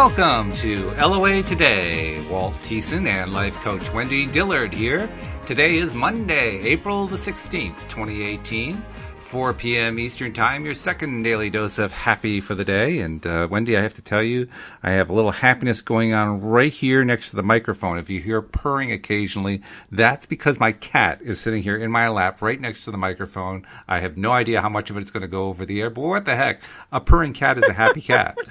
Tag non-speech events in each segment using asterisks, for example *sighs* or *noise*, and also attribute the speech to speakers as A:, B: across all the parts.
A: Welcome to LOA Today. Walt Thiessen and life coach Wendy Dillard here. Today is Monday, April the 16th, 2018. 4 p.m. Eastern Time, your second daily dose of happy for the day. And uh, Wendy, I have to tell you, I have a little happiness going on right here next to the microphone. If you hear purring occasionally, that's because my cat is sitting here in my lap right next to the microphone. I have no idea how much of it is going to go over the air, but what the heck? A purring cat is a happy cat. *laughs*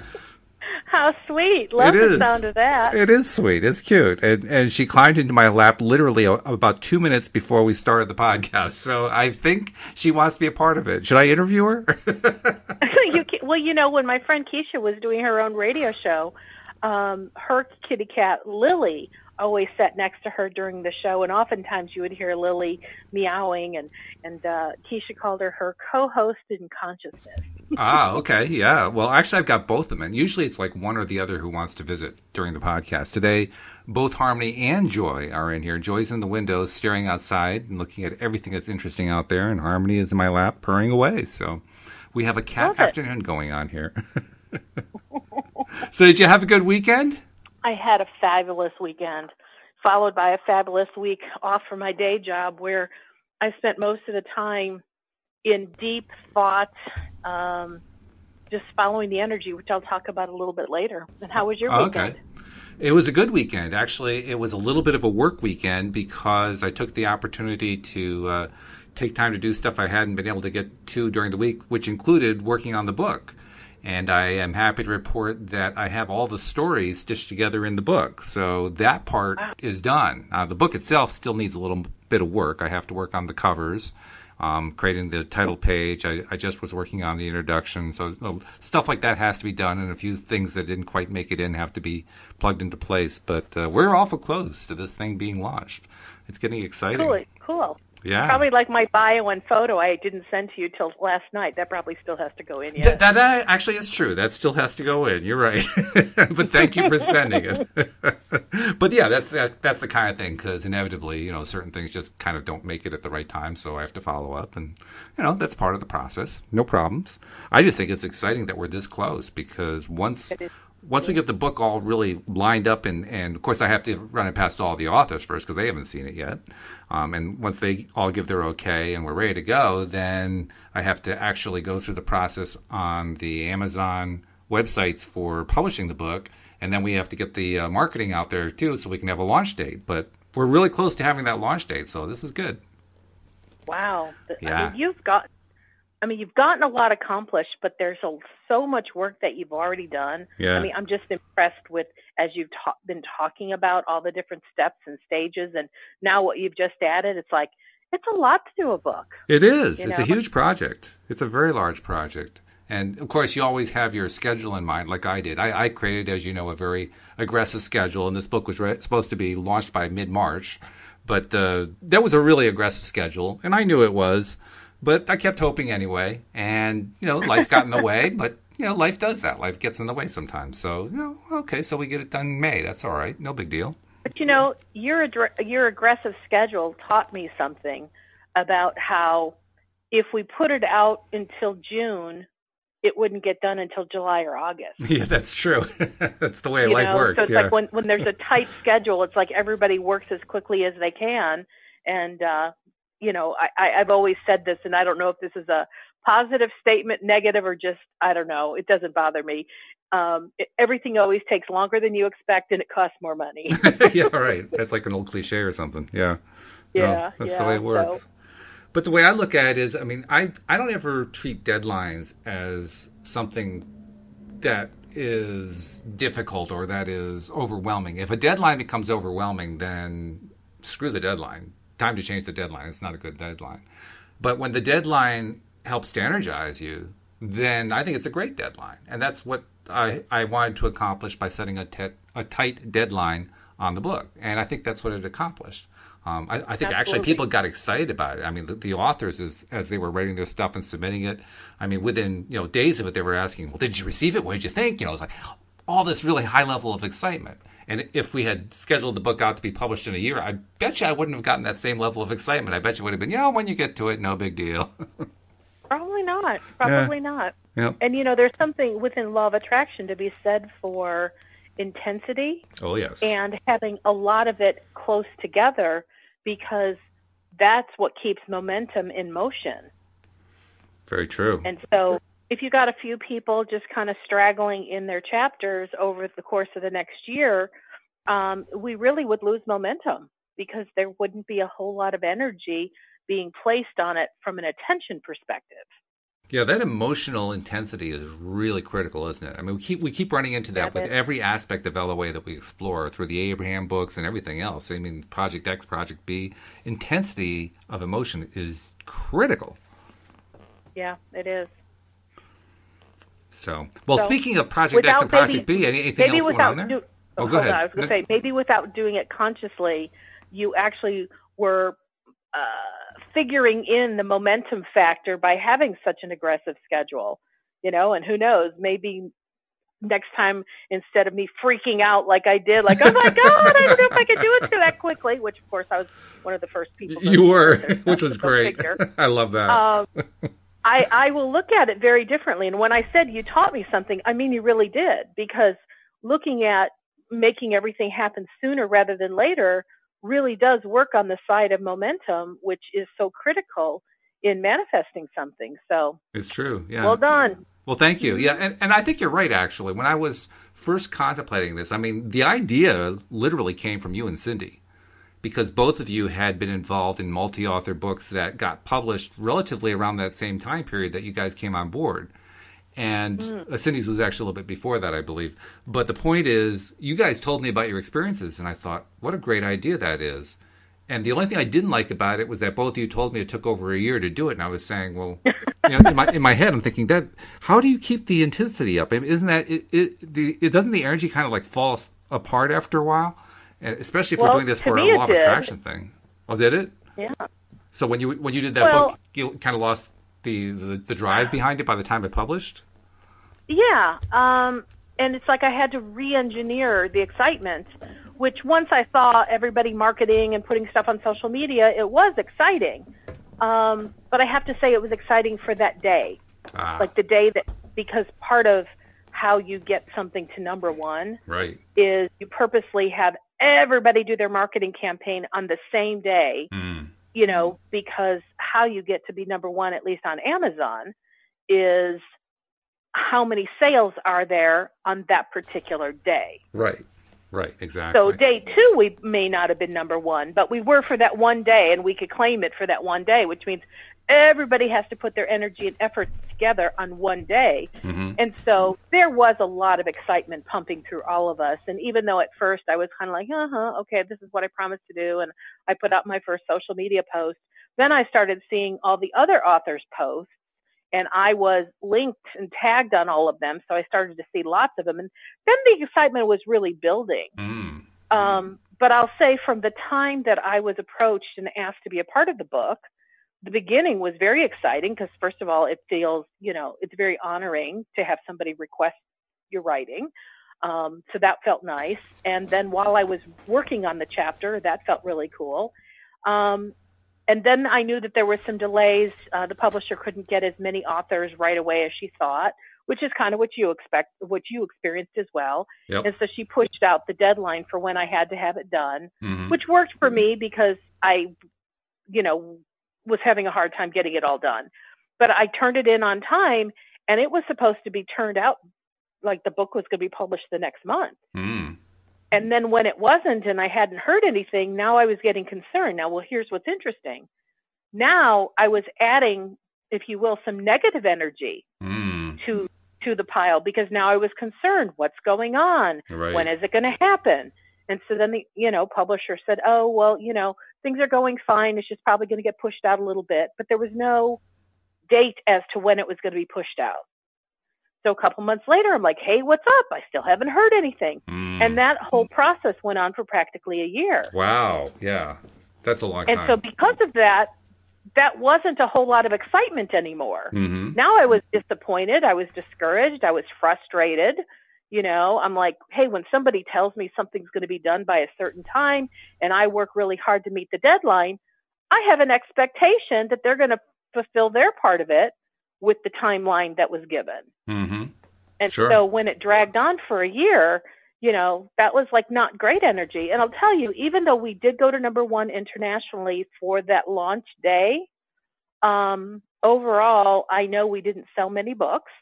B: How sweet! Love
A: It
B: the
A: is.
B: sound of that.
A: It is sweet. It's cute. And, and she climbed into my lap literally about two minutes before we started the podcast. So I think she wants to be a part of it. Should I interview her? *laughs* *laughs*
B: you, ca- well, you know, when my friend Keisha was doing her own radio show, um, her kitty cat Lily always sat next to her during the show, and oftentimes you would hear Lily meowing, and and uh, Keisha called her her co-host in consciousness.
A: ah, okay. Yeah. Well, actually, I've got both of them. And usually it's like one or the other who wants to visit during the podcast. Today, both Harmony and Joy are in here. Joy's in the window staring outside and looking at everything that's interesting out there. And Harmony is in my lap purring away. So we have a cat
B: Love it.
A: afternoon going on here. *laughs* so did you have a good weekend?
B: I had a fabulous weekend, followed by a fabulous week off from my day job where I spent most of the time in deep thought, um, just following the energy, which I'll talk about a little bit later. And how was your weekend?
A: okay. It was a good weekend. Actually, it was a little bit of a work weekend because I took the opportunity to uh, take time to do stuff I hadn't been able to get to during the week, which included working on the book. And I am happy to report that I have all the stories stitched together in the book. So that part is done. Uh, the book itself still needs a little bit of work. I have to work on the covers um, creating the title page. I, I just was working on the introduction, so uh, stuff like that has to be done, and a few things that didn't quite make it in have to be plugged into place. But uh, we're awful close to this thing being launched. It's getting exciting.
B: Cool, cool.
A: Yeah.
B: Probably like my bio and photo I didn't send to you till last night. That probably still has to go in yet.
A: Th- that, that actually is true. That still has to go in. You're right. *laughs* but thank you for *laughs* sending it. *laughs* but yeah, that's that, that's the kind of thing because inevitably, you know, certain things just kind of don't make it at the right time, so I have to follow up, and you know, that's part of the process. No problems. I just think it's exciting that we're this close because once
B: It is.
A: Once we get the book all really lined up, and and of course I have to run it past all the authors first because they haven't seen it yet. Um, and once they all give their okay and we're ready to go, then I have to actually go through the process on the Amazon websites for publishing the book, and then we have to get the uh, marketing out there too, so we can have a launch date. But we're really close to having that launch date, so this is good.
B: Wow. I
A: Yeah.
B: mean, you've got I mean, you've gotten a lot accomplished, but there's a, so much work that you've already done.
A: Yeah.
B: I mean, I'm just impressed with as you've ta- been talking about all the different steps and stages and now what you've just added, it's like it's a lot to do a book.
A: It is. It's a huge project. It's a very large project. And of course, you always have your schedule in mind, like I did. I, I created, as you know, a very aggressive schedule, and this book was re- supposed to be launched by mid March. But uh, that was a really aggressive schedule, and I knew it was. But I kept hoping anyway. And, you know, life got in the way, *laughs* but, you know, life does that. Life gets in the way sometimes. So, you know, okay, so we get it done in May. That's all right. No big deal.
B: But you know, your addre- your aggressive schedule taught me something about how if we put it out until June, it wouldn't get done until July or August. *laughs*
A: Yeah, that's true. *laughs* that's the way
B: you
A: life
B: know?
A: works.
B: So it's
A: yeah.
B: like when when there's a tight schedule, it's like everybody works as quickly as they can. And uh, you know, I, I've always said this, and I don't know if this is a positive statement, negative, or just I don't know. It doesn't bother me. Um, it, everything always takes longer than you expect, and it costs more money. *laughs*
A: yeah, right. That's like an old cliche or something. Yeah. No,
B: Yeah,
A: that's
B: yeah,
A: the way it works.
B: so-
A: But the way I look at it is, I mean, I I don't ever treat deadlines as something that is difficult or that is overwhelming. If a deadline becomes overwhelming, then screw the deadline. Time to change the deadline. It's not a good deadline. But when the deadline helps to energize you, then I think it's a great deadline. And that's what I, I wanted to accomplish by setting a, te- a tight deadline on the book. And I think that's what it accomplished. Um, I, I think actually people got excited about it. I mean, the, the authors, as, as they were writing their stuff and submitting it, I mean, within you know days of it, they were asking, "Well, did you receive it? What did you think?" You know, it's like all this really high level of excitement. And if we had scheduled the book out to be published in a year, I bet you I wouldn't have gotten that same level of excitement. I bet you would have been, you know, when you get to it, no big deal. *laughs*
B: Probably not. Probably not.
A: Yep.
B: And you know, there's something within law of attraction to be said for intensity.
A: Oh, yes.
B: And having a lot of it close together because that's what keeps momentum in motion.
A: Very true.
B: And so if you got a few people just kind of straggling in their chapters over the course of the next year, um, we really would lose momentum because there wouldn't be a whole lot of energy being placed on it from an attention perspective.
A: Yeah, that emotional intensity is really critical, isn't it? I mean, we keep we keep running into that yeah, with every aspect of LOA that we explore through the Abraham books and everything else. I mean, Project X, Project B, intensity of emotion is critical.
B: Yeah, it is.
A: So, well, so, speaking of Project X and Project maybe, B, anything else going on there? Do,
B: oh, go ahead. On, I was going to no. say maybe without doing it consciously, you actually were uh, figuring in the momentum factor by having such an aggressive schedule. You know, and who knows, maybe next time instead of me freaking out like I did, like oh my god, I don't know if I could do it that quickly. Which of course I was one of the first people.
A: You were, *laughs* *laughs* which was great. *laughs* I love that. Um,
B: I, I will look at it very differently. And when I said you taught me something, I mean you really did because looking at making everything happen sooner rather than later really does work on the side of momentum, which is so critical in manifesting something. So
A: it's true. Yeah.
B: Well done.
A: Well, thank you. Yeah, and, and I think you're right. Actually, when I was first contemplating this, I mean, the idea literally came from you and Cindy because both of you had been involved in multi author books that got published relatively around that same time period that you guys came on board. And mm. Cindy's was actually a little bit before that, I believe. But the point is, you guys told me about your experiences, and I thought, what a great idea that is. And the only thing I didn't like about it was that both of you told me it took over a year to do it, and I was saying, well, *laughs* you know, in my in my head, I'm thinking that how do you keep the intensity up? Isn't that it? It, the, it doesn't the energy kind of like fall apart after a while? Especially if
B: well,
A: we're doing this for a law of attraction thing. Oh, did it?
B: Yeah.
A: So when you when you did that well, book, you kind of lost the, the, the drive behind it by the time it published.
B: Yeah, um, and it's like I had to re-engineer the excitement. Which once I saw everybody marketing and putting stuff on social media, it was exciting. Um, but I have to say, it was exciting for that day, ah. like the day that because part of how you get something to number one
A: right.
B: is you purposely have everybody do their marketing campaign on the same day, mm. you know, because how you get to be number one, at least on Amazon, is how many sales are there on that particular day.
A: Right. Right, exactly.
B: So day two, we may not have been number one, but we were for that one day, and we could claim it for that one day, which means everybody has to put their energy and efforts together on one day. Mm-hmm. And so there was a lot of excitement pumping through all of us. And even though at first I was kind of like, uh huh, okay, this is what I promised to do. And I put out my first social media post. Then I started seeing all the other authors' posts and I was linked and tagged on all of them. So I started to see lots of them. And then the excitement was really building. Mm. Um, but I'll say from the time that I was approached and asked to be a part of the book, the beginning was very exciting because first of all, it feels, you know, it's very honoring to have somebody request your writing. Um, so that felt nice. And then while I was working on the chapter, that felt really cool. Um, and then I knew that there were some delays. Uh, the publisher couldn't get as many authors right away as she thought, which is kind of what you expect, what you experienced as well. Yep. And so she pushed out the deadline for when I had to have it done, mm-hmm. which worked for me because I, you know, was having a hard time getting it all done. But I turned it in on time and it was supposed to be turned out like the book was going to be published the next month. Mm. And then when it wasn't and I hadn't heard anything, now I was getting concerned. Now, well, here's what's interesting. Now I was adding, if you will, some negative energy mm. to to the pile because now I was concerned. What's going on? Right. When is it going to happen? And so then the you know publisher said, oh well, you know things are going fine. It's just probably going to get pushed out a little bit. But there was no date as to when it was going to be pushed out. So a couple months later, I'm like, hey, what's up? I still haven't heard anything. Mm. And that whole process went on for practically a year.
A: Wow. Yeah. That's a long
B: and
A: time.
B: And so because of that, that wasn't a whole lot of excitement anymore. Mm-hmm. Now I was disappointed. I was discouraged. I was frustrated. You know, I'm like, hey, when somebody tells me something's going to be done by a certain time and I work really hard to meet the deadline, I have an expectation that they're going to fulfill their part of it with the timeline that was given. Mm-hmm. And sure. so when it dragged on for a year, you know, that was like not great energy. And I'll tell you, even though we did go to number one internationally for that launch day, um, overall, I know we didn't sell many books.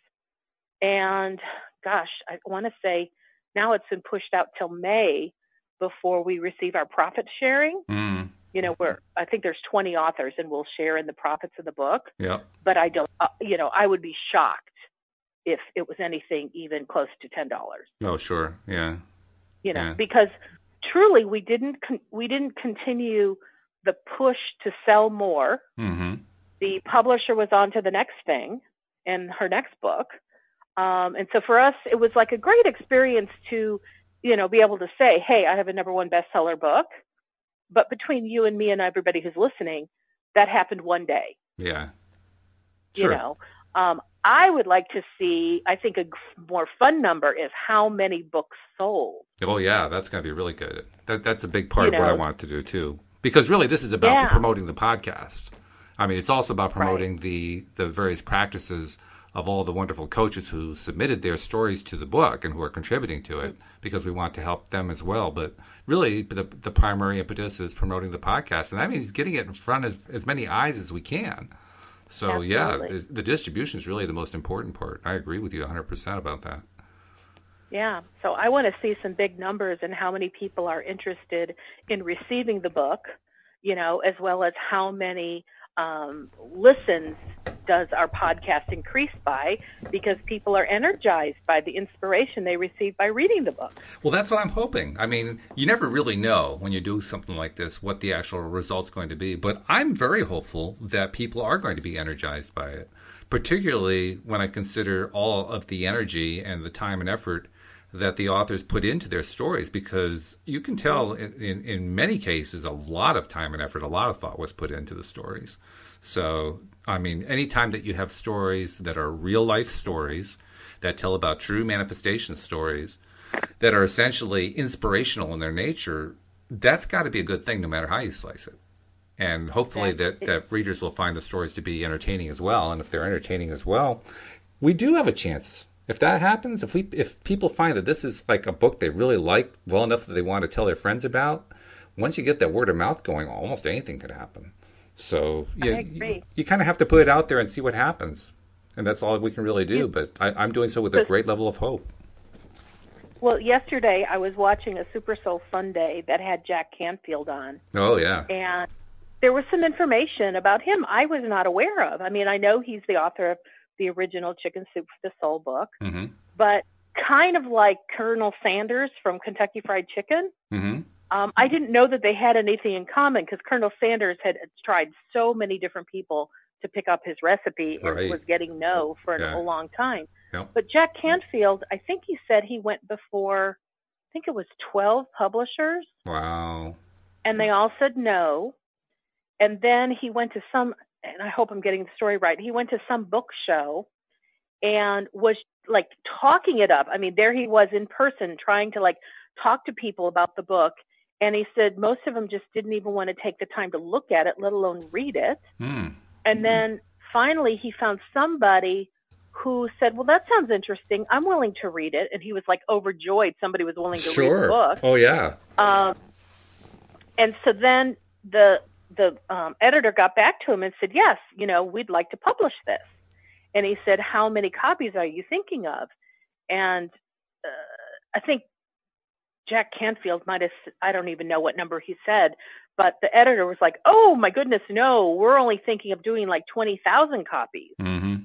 B: And gosh, I want to say now it's been pushed out till May before we receive our profit sharing.
A: Mm.
B: You know, where I think there's 20 authors and we'll share in the profits of the book.
A: Yep.
B: But I don't, uh, you know, I would be shocked if it was anything even close to $10.
A: Oh, sure. Yeah.
B: You know,
A: Yeah.
B: because truly we didn't con- we didn't continue the push to sell more.
A: Mm-hmm.
B: The publisher was on to the next thing and her next book. Um, and so for us, it was like a great experience to, you know, be able to say, hey, I have a number one bestseller book. But between you and me and everybody who's listening, that happened one day,
A: Yeah. Sure.
B: you know. Um, I would like to see, I think a g- more fun number is how many books sold.
A: Oh yeah, that's going to be really good. That that's a big part
B: You
A: of what I want to do too. Because really, this is about
B: Yeah.
A: promoting the podcast. I mean, it's also about
B: Right.
A: promoting the the various practices of all the wonderful coaches who submitted their stories to the book and who are contributing to it. Because we want to help them as well. But really, the the primary impetus is promoting the podcast, and that means getting it in front of as many eyes as we can. So yeah,
B: Absolutely.
A: the, the distribution is really the most important part. I agree with you 100 percent about that.
B: Yeah. So I want to see some big numbers and how many people are interested in receiving the book, you know, as well as how many um, listens does our podcast increase by because people are energized by the inspiration they receive by reading the book.
A: Well, that's what I'm hoping. I mean, you never really know when you do something like this what the actual result's going to be, but I'm very hopeful that people are going to be energized by it, particularly when I consider all of the energy and the time and effort that the authors put into their stories because you can tell in, in, in many cases a lot of time and effort, a lot of thought was put into the stories. So, I mean, anytime that you have stories that are real life stories that tell about true manifestation stories that are essentially inspirational in their nature, that's got to be a good thing no matter how you slice it. And hopefully that, that readers will find the stories to be entertaining as well. And if they're entertaining as well, we do have a chance. If that happens, if we if people find that this is like a book they really like well enough that they want to tell their friends about, once you get that word of mouth going, almost anything could happen. So
B: agree.
A: you, you kind of have to put it out there and see what happens. And that's all we can really do. But I, I'm doing so with a great level of hope.
B: Well, yesterday I was watching a Super Soul Sunday that had Jack Canfield on.
A: Oh yeah.
B: and there was some information about him I was not aware of. I mean, I know he's the author of the original Chicken Soup for the Soul book,
A: hmm
B: but kind of like Colonel Sanders from Kentucky Fried Chicken.
A: hmm
B: Um, Um, I didn't know that they had anything in common because Colonel Sanders had tried so many different people to pick up his recipe and
A: Right.
B: was getting no for
A: Yeah.
B: a long time. But Jack Canfield, I think he said he went before, I think it was 12 publishers
A: Wow.
B: and they all said no. And then he went to some, and I hope I'm getting the story right. He went to some book show and was like talking it up. I mean, there he was in person trying to like talk to people about the book. And he said most of them just didn't even want to take the time to look at it, let alone read it.
A: Hmm.
B: And then finally he found somebody who said, well, that sounds interesting. I'm willing to read it. And he was like overjoyed somebody was willing to read the
A: Sure.
B: book.
A: Oh yeah.
B: Um, and so then the the um, editor got back to him and said, "Yes, you know, we'd like to publish this." And he said, "How many copies are you thinking of?" And uh, I think Jack Canfield might have I don't even know what number he said, but the editor was like, "Oh my goodness, no, we're only thinking of doing like 20,000 copies."
A: Mm-hmm.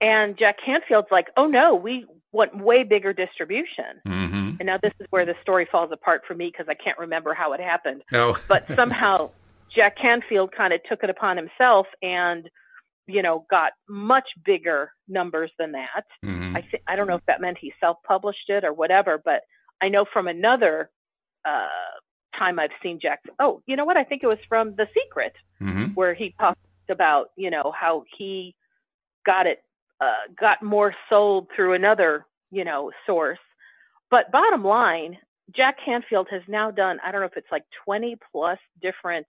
B: And Jack Canfield's like, "Oh no, we want way bigger distribution."
A: Mm-hmm.
B: And now this is where the story falls apart for me because I can't remember how it happened.
A: Oh. *laughs*
B: But somehow Jack Canfield kind of took it upon himself and, you know, got much bigger numbers than that.
A: hmm
B: I th- I don't know if that meant he self-published it or whatever, but I know from another uh, time I've seen Jack. Oh, you know what? I think it was from The Secret
A: hmm
B: where he talked about, you know, how he got it, uh, got more sold through another, you know, source. But bottom line, Jack Canfield has now done, I don't know if it's like 20 plus different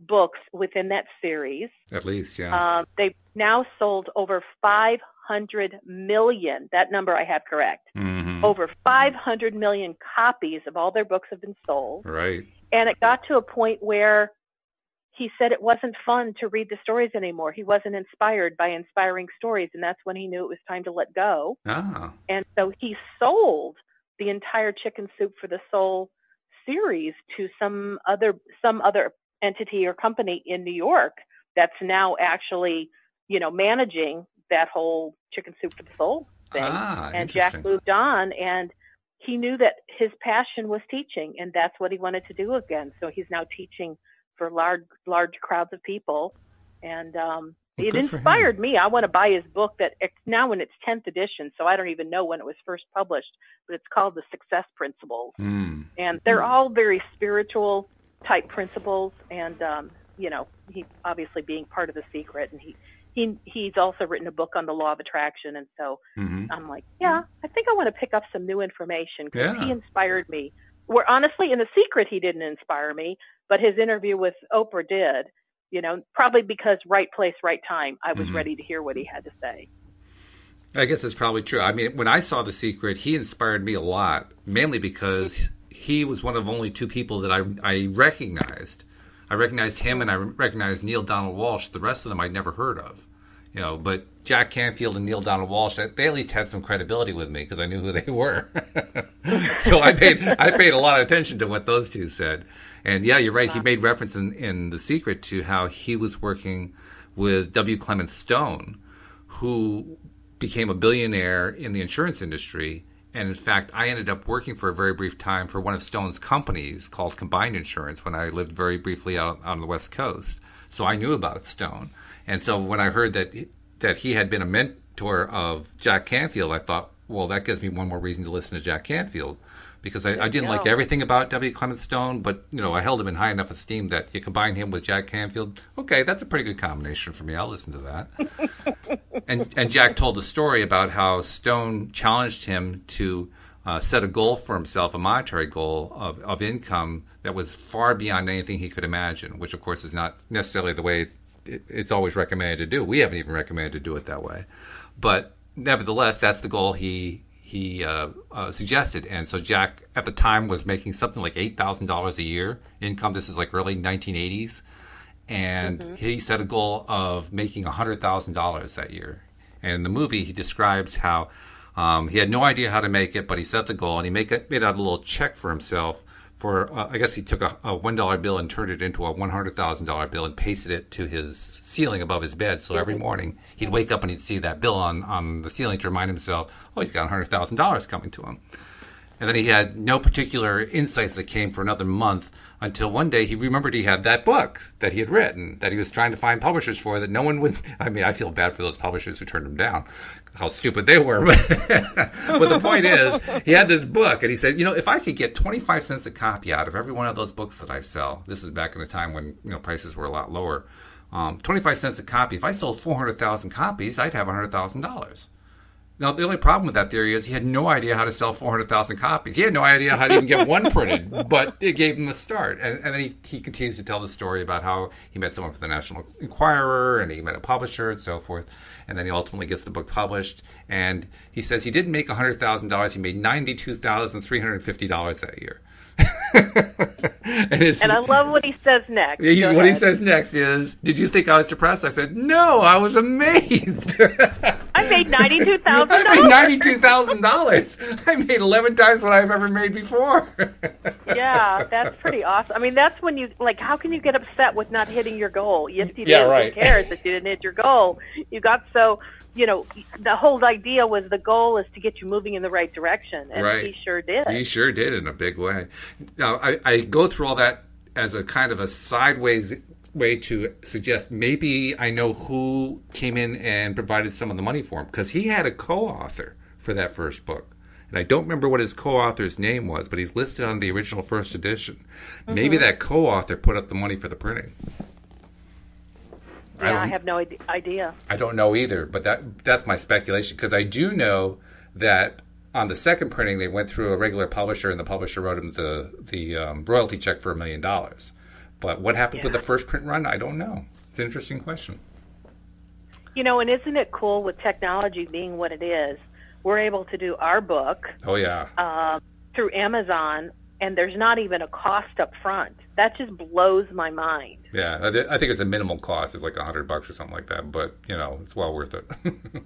B: books within that series.
A: At least, yeah.
B: Um, they've now sold over 500 million. That number I have correct.
A: hmm
B: Mm-hmm. Over 500 million copies of all their books have been sold.
A: Right.
B: And it got to a point where he said it wasn't fun to read the stories anymore. He wasn't inspired by inspiring stories, and that's when he knew it was time to let go.
A: Ah.
B: And so he sold the entire Chicken Soup for the Soul series to some other some other entity or company in New York that's now actually, you know, managing that whole Chicken Soup for the Soul thing.
A: Ah,
B: and Jack moved on and he knew that his passion was teaching and that's what he wanted to do again. So he's now teaching for large large crowds of people, and um, well, it inspired me. I want to buy his book that it's now in its tenth edition, so I don't even know when it was first published, but it's called The Success Principles,
A: mm.
B: and they're mm. all very spiritual type principles, and um, you know, he obviously being part of the secret, and he. He, he's also written a book on the law of attraction, and so
A: mm-hmm.
B: I'm like, yeah, I think I want to pick up some new information because
A: yeah.
B: he inspired me. Where honestly, in the secret, he didn't inspire me, but his interview with Oprah did. You know, probably because right place, right time. I was mm-hmm. ready to hear what he had to say.
A: I guess that's probably true. I mean, when I saw The Secret, he inspired me a lot, mainly because he was one of only two people that I, I recognized. I recognized him and I recognized Neale Donald Walsch. The rest of them I'd never heard of. You know, but Jack Canfield and Neale Donald Walsch, they at least had some credibility with me because I knew who they *laughs* were. so I paid I paid a lot of attention to what those two said. And yeah, you're right. Wow. He made reference in, in The Secret to how he was working with W. Clement Stone, who became a billionaire in the insurance industry. And in fact, I ended up working for a very brief time for one of Stone's companies called Combined Insurance when I lived very briefly out on the West Coast. So I knew about Stone. And so when I heard that that he had been a mentor of Jack Canfield, I thought, well, that gives me one more reason to listen to Jack Canfield because I, I didn't like everything about W. Clement Stone, but you know I held him in high enough esteem that you combine him with Jack Canfield. Okay, that's a pretty good combination for me. I'll listen to that. *laughs* and and Jack told a story about how Stone challenged him to uh, set a goal for himself, a monetary goal of of income that was far beyond anything he could imagine. Which of course is not necessarily the way it, it's always recommended to do. We haven't even recommended to do it that way, but nevertheless, that's the goal he he uh, uh, suggested. And so Jack at the time was making something like eight thousand dollars a year income. This is like early 1980s, and mm-hmm. he set a goal of making hundred thousand dollars that year. And in the movie, he describes how um, he had no idea how to make it, but he set the goal and he make it, made out a little check for himself for uh, I guess he took a, a one dollar bill and turned it into a one hundred thousand dollar bill and pasted it to his ceiling above his bed. So every morning he'd wake up and he'd see that bill on on the ceiling to remind himself, oh, he's got hundred thousand dollars coming to him. And then he had no particular insights that came for another month until one day he remembered he had that book that he had written that he was trying to find publishers for that no one would. *laughs* I mean, I feel bad for those publishers who turned him down how stupid they were. *laughs* but the point is, he had this book, and he said, you know, if I could get 25 cents a copy out of every one of those books that I sell, this is back in a time when you know prices were a lot lower. Um, 25 cents a copy. If I sold 400,000 copies, I'd have $100,000. Now, the only problem with that theory is he had no idea how to sell 400,000 copies. He had no idea how to even get one printed, *laughs* but it gave him the start. And, and then he, he continues to tell the story about how he met someone from the National Enquirer and he met a publisher and so forth. And then he ultimately gets the book published. And he says he didn't make $100,000, he made $92,350 that year. *laughs*
B: and, and, I love what he says next.
A: He, what ahead. he says next is, "Did you think I was depressed?" I said, "No, I was amazed."
B: I made ninety-two thousand. *laughs*
A: I made ninety-two thousand dollars. I made eleven times what I've ever made before. *laughs*
B: yeah, that's pretty awesome. I mean, that's when you like. How can you get upset with not hitting your goal? Yes, you did.
A: Yeah, right.
B: Who cares if you didn't hit your goal? You got so you know, the whole idea was the goal is to get you moving in the right direction, and
A: right.
B: he sure did.
A: He sure did in a big way. Now, I, I go through all that as a kind of a sideways way to suggest maybe I know who came in and provided some of the money for him because he had a co-author for that first book. And I don't remember what his co-author's name was, but he's listed on the original first edition. Mm-hmm. Maybe that co-author put up the money for the printing.
B: Yeah, I, I have no idea.
A: I don't know either, but that that's my speculation because I do know that on the second printing they went through a regular publisher and the publisher wrote him the the um, royalty check for a million dollars. But what happened yeah. with the first print run? I don't know. It's an interesting question.
B: You know, and isn't it cool with technology being what it is? we're able to do our book.
A: Oh yeah.
B: Uh, through Amazon, and there's not even a cost up front. That just blows my mind.
A: Yeah, I think it's a minimal cost. It's like a hundred bucks or something like that. But you know, it's well worth it. *laughs*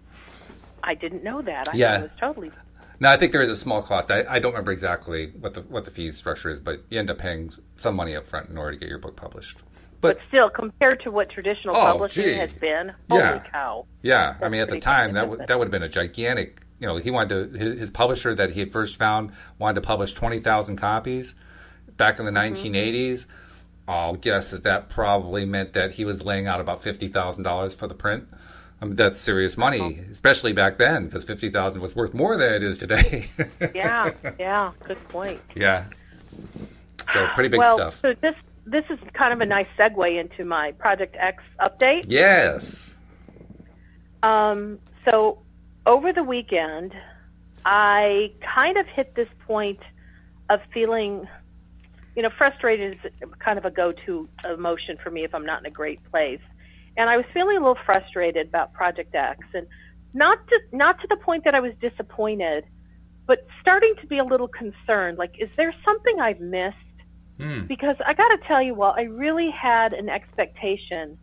B: I didn't know that. I
A: yeah,
B: it was totally.
A: No, I think there is a small cost. I, I don't remember exactly what the what the fee structure is, but you end up paying some money up front in order to get your book published.
B: But, but still, compared to what traditional
A: oh,
B: publishing
A: gee.
B: has been, holy
A: yeah.
B: cow!
A: Yeah, I mean, at the time, that w- that would have been a gigantic. You know, he wanted to his, his publisher that he had first found wanted to publish twenty thousand copies back in the mm-hmm. 1980s. I'll guess that that probably meant that he was laying out about fifty thousand dollars for the print. I mean, that's serious money, oh. especially back then, because fifty thousand was worth more than it is today. *laughs*
B: yeah, yeah, good point.
A: Yeah, so pretty big
B: well,
A: stuff.
B: So this this is kind of a nice segue into my Project X update.
A: Yes.
B: Um. So over the weekend, I kind of hit this point of feeling you know, frustrated is kind of a go-to emotion for me if I'm not in a great place. And I was feeling a little frustrated about Project X, and not to not to the point that I was disappointed, but starting to be a little concerned. Like, is there something I've missed?
A: Mm.
B: Because I got to tell you, well, I really had an expectation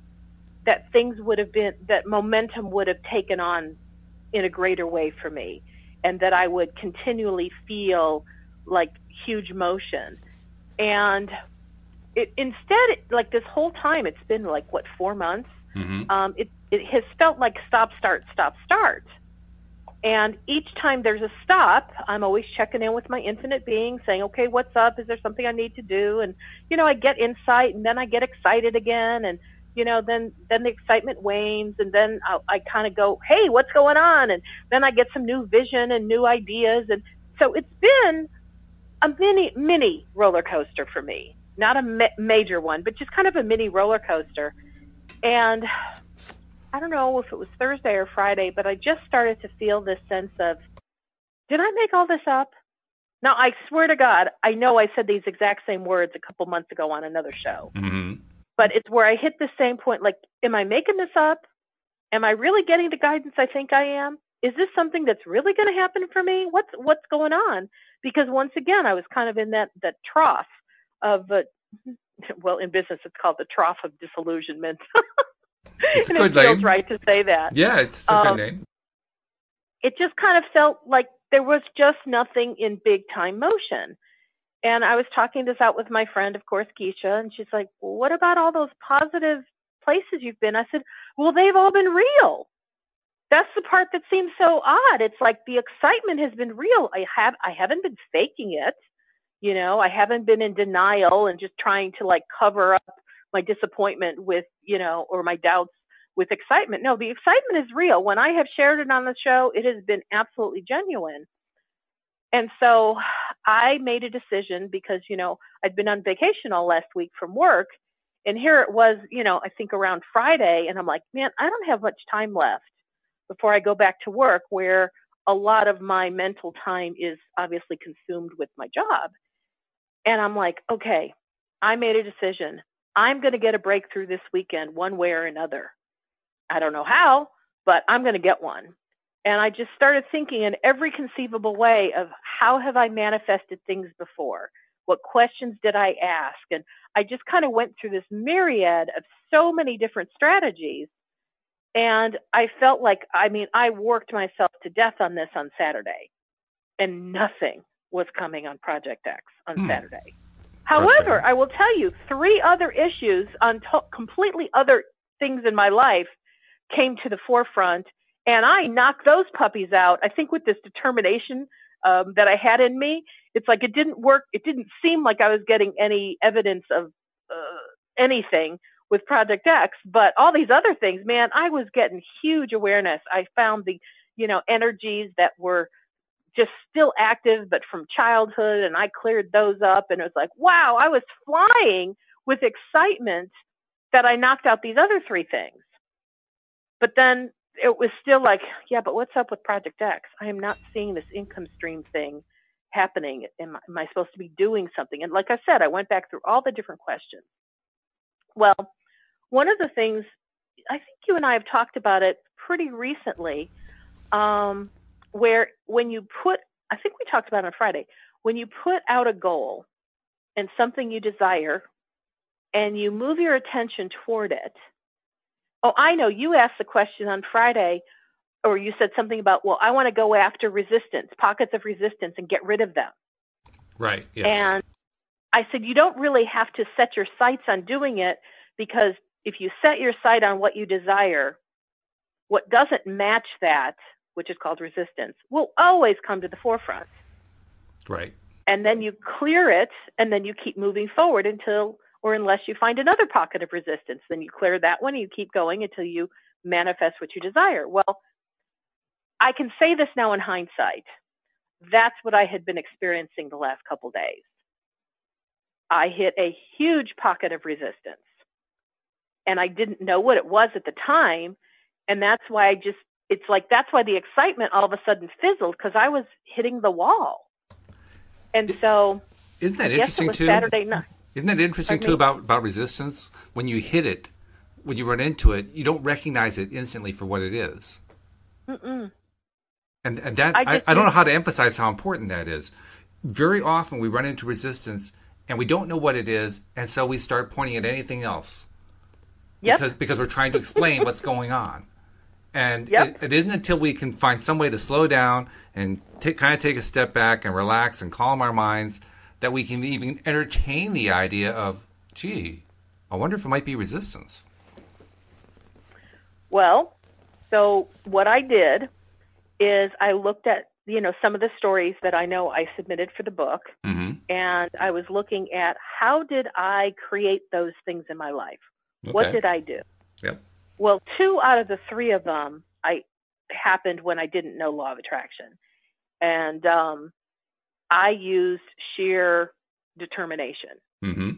B: that things would have been that momentum would have taken on in a greater way for me, and that I would continually feel like huge motion. And it, instead, like this whole time, it's been like what four months.
A: Mm-hmm.
B: Um, it it has felt like stop, start, stop, start. And each time there's a stop, I'm always checking in with my infinite being, saying, "Okay, what's up? Is there something I need to do?" And you know, I get insight, and then I get excited again, and you know, then then the excitement wanes, and then I, I kind of go, "Hey, what's going on?" And then I get some new vision and new ideas, and so it's been a mini mini roller coaster for me, not a ma- major one, but just kind of a mini roller coaster. And I don't know if it was Thursday or Friday, but I just started to feel this sense of, did I make all this up? Now I swear to God, I know I said these exact same words a couple months ago on another show.
A: Mm-hmm.
B: But it's where I hit the same point. Like, am I making this up? Am I really getting the guidance I think I am? Is this something that's really going to happen for me? What's what's going on? because once again, I was kind of in that that trough of uh, *laughs* well, in business it's called the trough of disillusionment. *laughs*
A: It's
B: and it feels
A: name.
B: right to say that.
A: Yeah, it's a
B: um,
A: good name.
B: It just kind of felt like there was just nothing in big time motion. And I was talking this out with my friend, of course, Keisha, and she's like, well, "What about all those positive places you've been?" I said, "Well, they've all been real that's the part that seems so odd. It's like the excitement has been real. I have I haven't been faking it. You know, I haven't been in denial and just trying to like cover up my disappointment with, you know, or my doubts with excitement. No, the excitement is real. When I have shared it on the show, it has been absolutely genuine. And so I made a decision because, you know, I'd been on vacation all last week from work. And here it was, you know, I think around Friday. And I'm like, man, I don't have much time left before I go back to work where a lot of my mental time is obviously consumed with my job. And I'm like, okay, I made a decision. I'm going to get a breakthrough this weekend one way or another. I don't know how, but I'm going to get one. And I just started thinking in every conceivable way of how have I manifested things before? What questions did I ask? And I just kind of went through this myriad of so many different strategies and I felt like, I mean, I worked myself to death on this on Saturday, and nothing was coming on Project X on hmm. Saturday. However, I will tell you, three other issues on to- completely other things in my life came to the forefront, and I knocked those puppies out. I think with this determination um, that I had in me, it's like it didn't work. It didn't seem like I was getting any evidence of uh, anything with Project X, but all these other things, man, I was getting huge awareness. I found the, you know, energies that were just still active, but from childhood, and I cleared those up, and it was like, wow, I was flying with excitement that I knocked out these other three things. But then it was still like, yeah, but what's up with Project X? I am not seeing this income stream thing happening. Am, am I supposed to be doing something? And like I said, I went back through all the different questions. Well, one of the things I think you and I have talked about it pretty recently um, where when you put, I think we talked about it on Friday, when you put out a goal and something you desire and you move your attention toward it. Oh, I know you asked the question on Friday, or you said something about, well, I want to go after resistance, pockets of resistance, and get rid of them.
A: Right. Yes.
B: And I said, you don't really have to set your sights on doing it because if you set your sight on what you desire, what doesn't match that, which is called resistance, will always come to the forefront.
A: Right.
B: And then you clear it and then you keep moving forward until or unless you find another pocket of resistance. Then you clear that one and you keep going until you manifest what you desire. Well, I can say this now in hindsight. That's what I had been experiencing the last couple days. I hit a huge pocket of resistance. And I didn't know what it was at the time. And that's why I just, it's like, that's why the excitement all of a sudden fizzled because I was hitting the wall. And so,
A: isn't that
B: yes, it
A: interesting
B: was
A: too?
B: Saturday night.
A: Isn't that interesting
B: Pardon
A: too
B: me?
A: about about resistance? When you hit it, when you run into it, you don't recognize it instantly for what it is.
B: Mm-mm.
A: And and that
B: I
A: I, I, don't know how to emphasize how important that is. Very often we run into resistance and we don't know what it is, and so we start pointing at anything else
B: Yep.
A: because because we're trying to explain what's going on. And
B: Yep.
A: it, it isn't until we can find some way to slow down and take, kind of take a step back and relax and calm our minds that we can even entertain the idea of, gee, I wonder if it might be resistance.
B: Well, so what I did is I looked at, you know, some of the stories that I know I submitted for the book,
A: Mm-hmm.
B: and I was looking at how did I create those things in my life? What did I do?
A: Yep.
B: Well, two out of the three of them I happened when I didn't know law of attraction. And um, I used sheer determination.
A: Mm-hmm.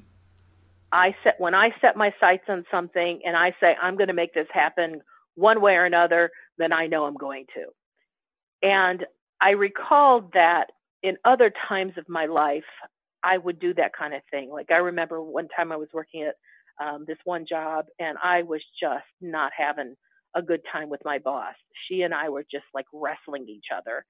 B: I set when I set my sights on something and I say I'm going to make this happen one way or another, then I know I'm going to. And I recalled that in other times of my life, I would do that kind of thing. Like I remember one time I was working at um, this one job and I was just not having a good time with my boss. She and I were just like wrestling each other.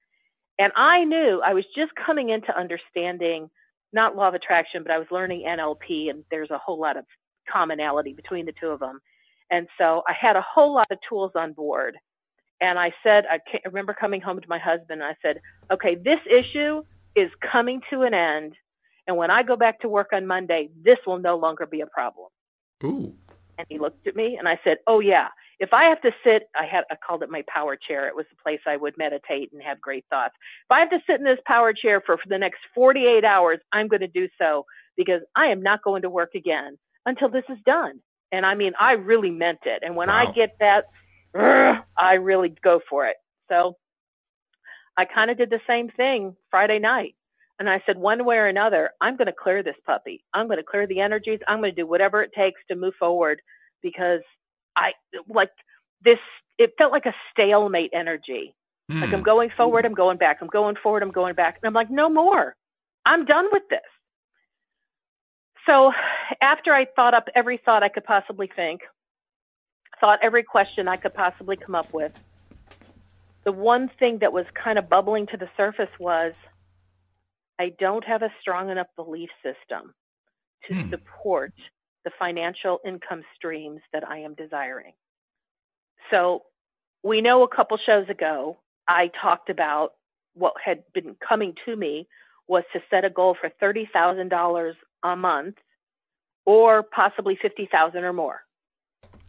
B: And I knew I was just coming into understanding not law of attraction, but I was learning NLP, and there's a whole lot of commonality between the two of them. And so I had a whole lot of tools on board. And I said, I I remember coming home to my husband, and I said, okay, this issue is coming to an end. And when I go back to work on Monday, this will no longer be a problem.
A: Ooh.
B: And he looked at me and I said, Oh yeah, if I have to sit, I had, I called it my power chair. It was the place I would meditate and have great thoughts. If I have to sit in this power chair for, for the next 48 hours, I'm going to do so because I am not going to work again until this is done. And I mean, I really meant it. And when
A: Wow.
B: I get that, I really go for it. So I kind of did the same thing Friday night. And I said, one way or another, I'm going to clear this puppy. I'm going to clear the energies. I'm going to do whatever it takes to move forward because I like this. It felt like a stalemate energy. Like
A: Hmm.
B: I'm going forward, I'm going back. I'm going forward, I'm going back. And I'm like, no more. I'm done with this. So after I thought up every thought I could possibly think, thought every question I could possibly come up with, the one thing that was kind of bubbling to the surface was I don't have a strong enough belief system to
A: Hmm.
B: support the financial income streams that I am desiring. So we know a couple shows ago, I talked about what had been coming to me was to set a goal for $30,000 a month or possibly 50,000 or more.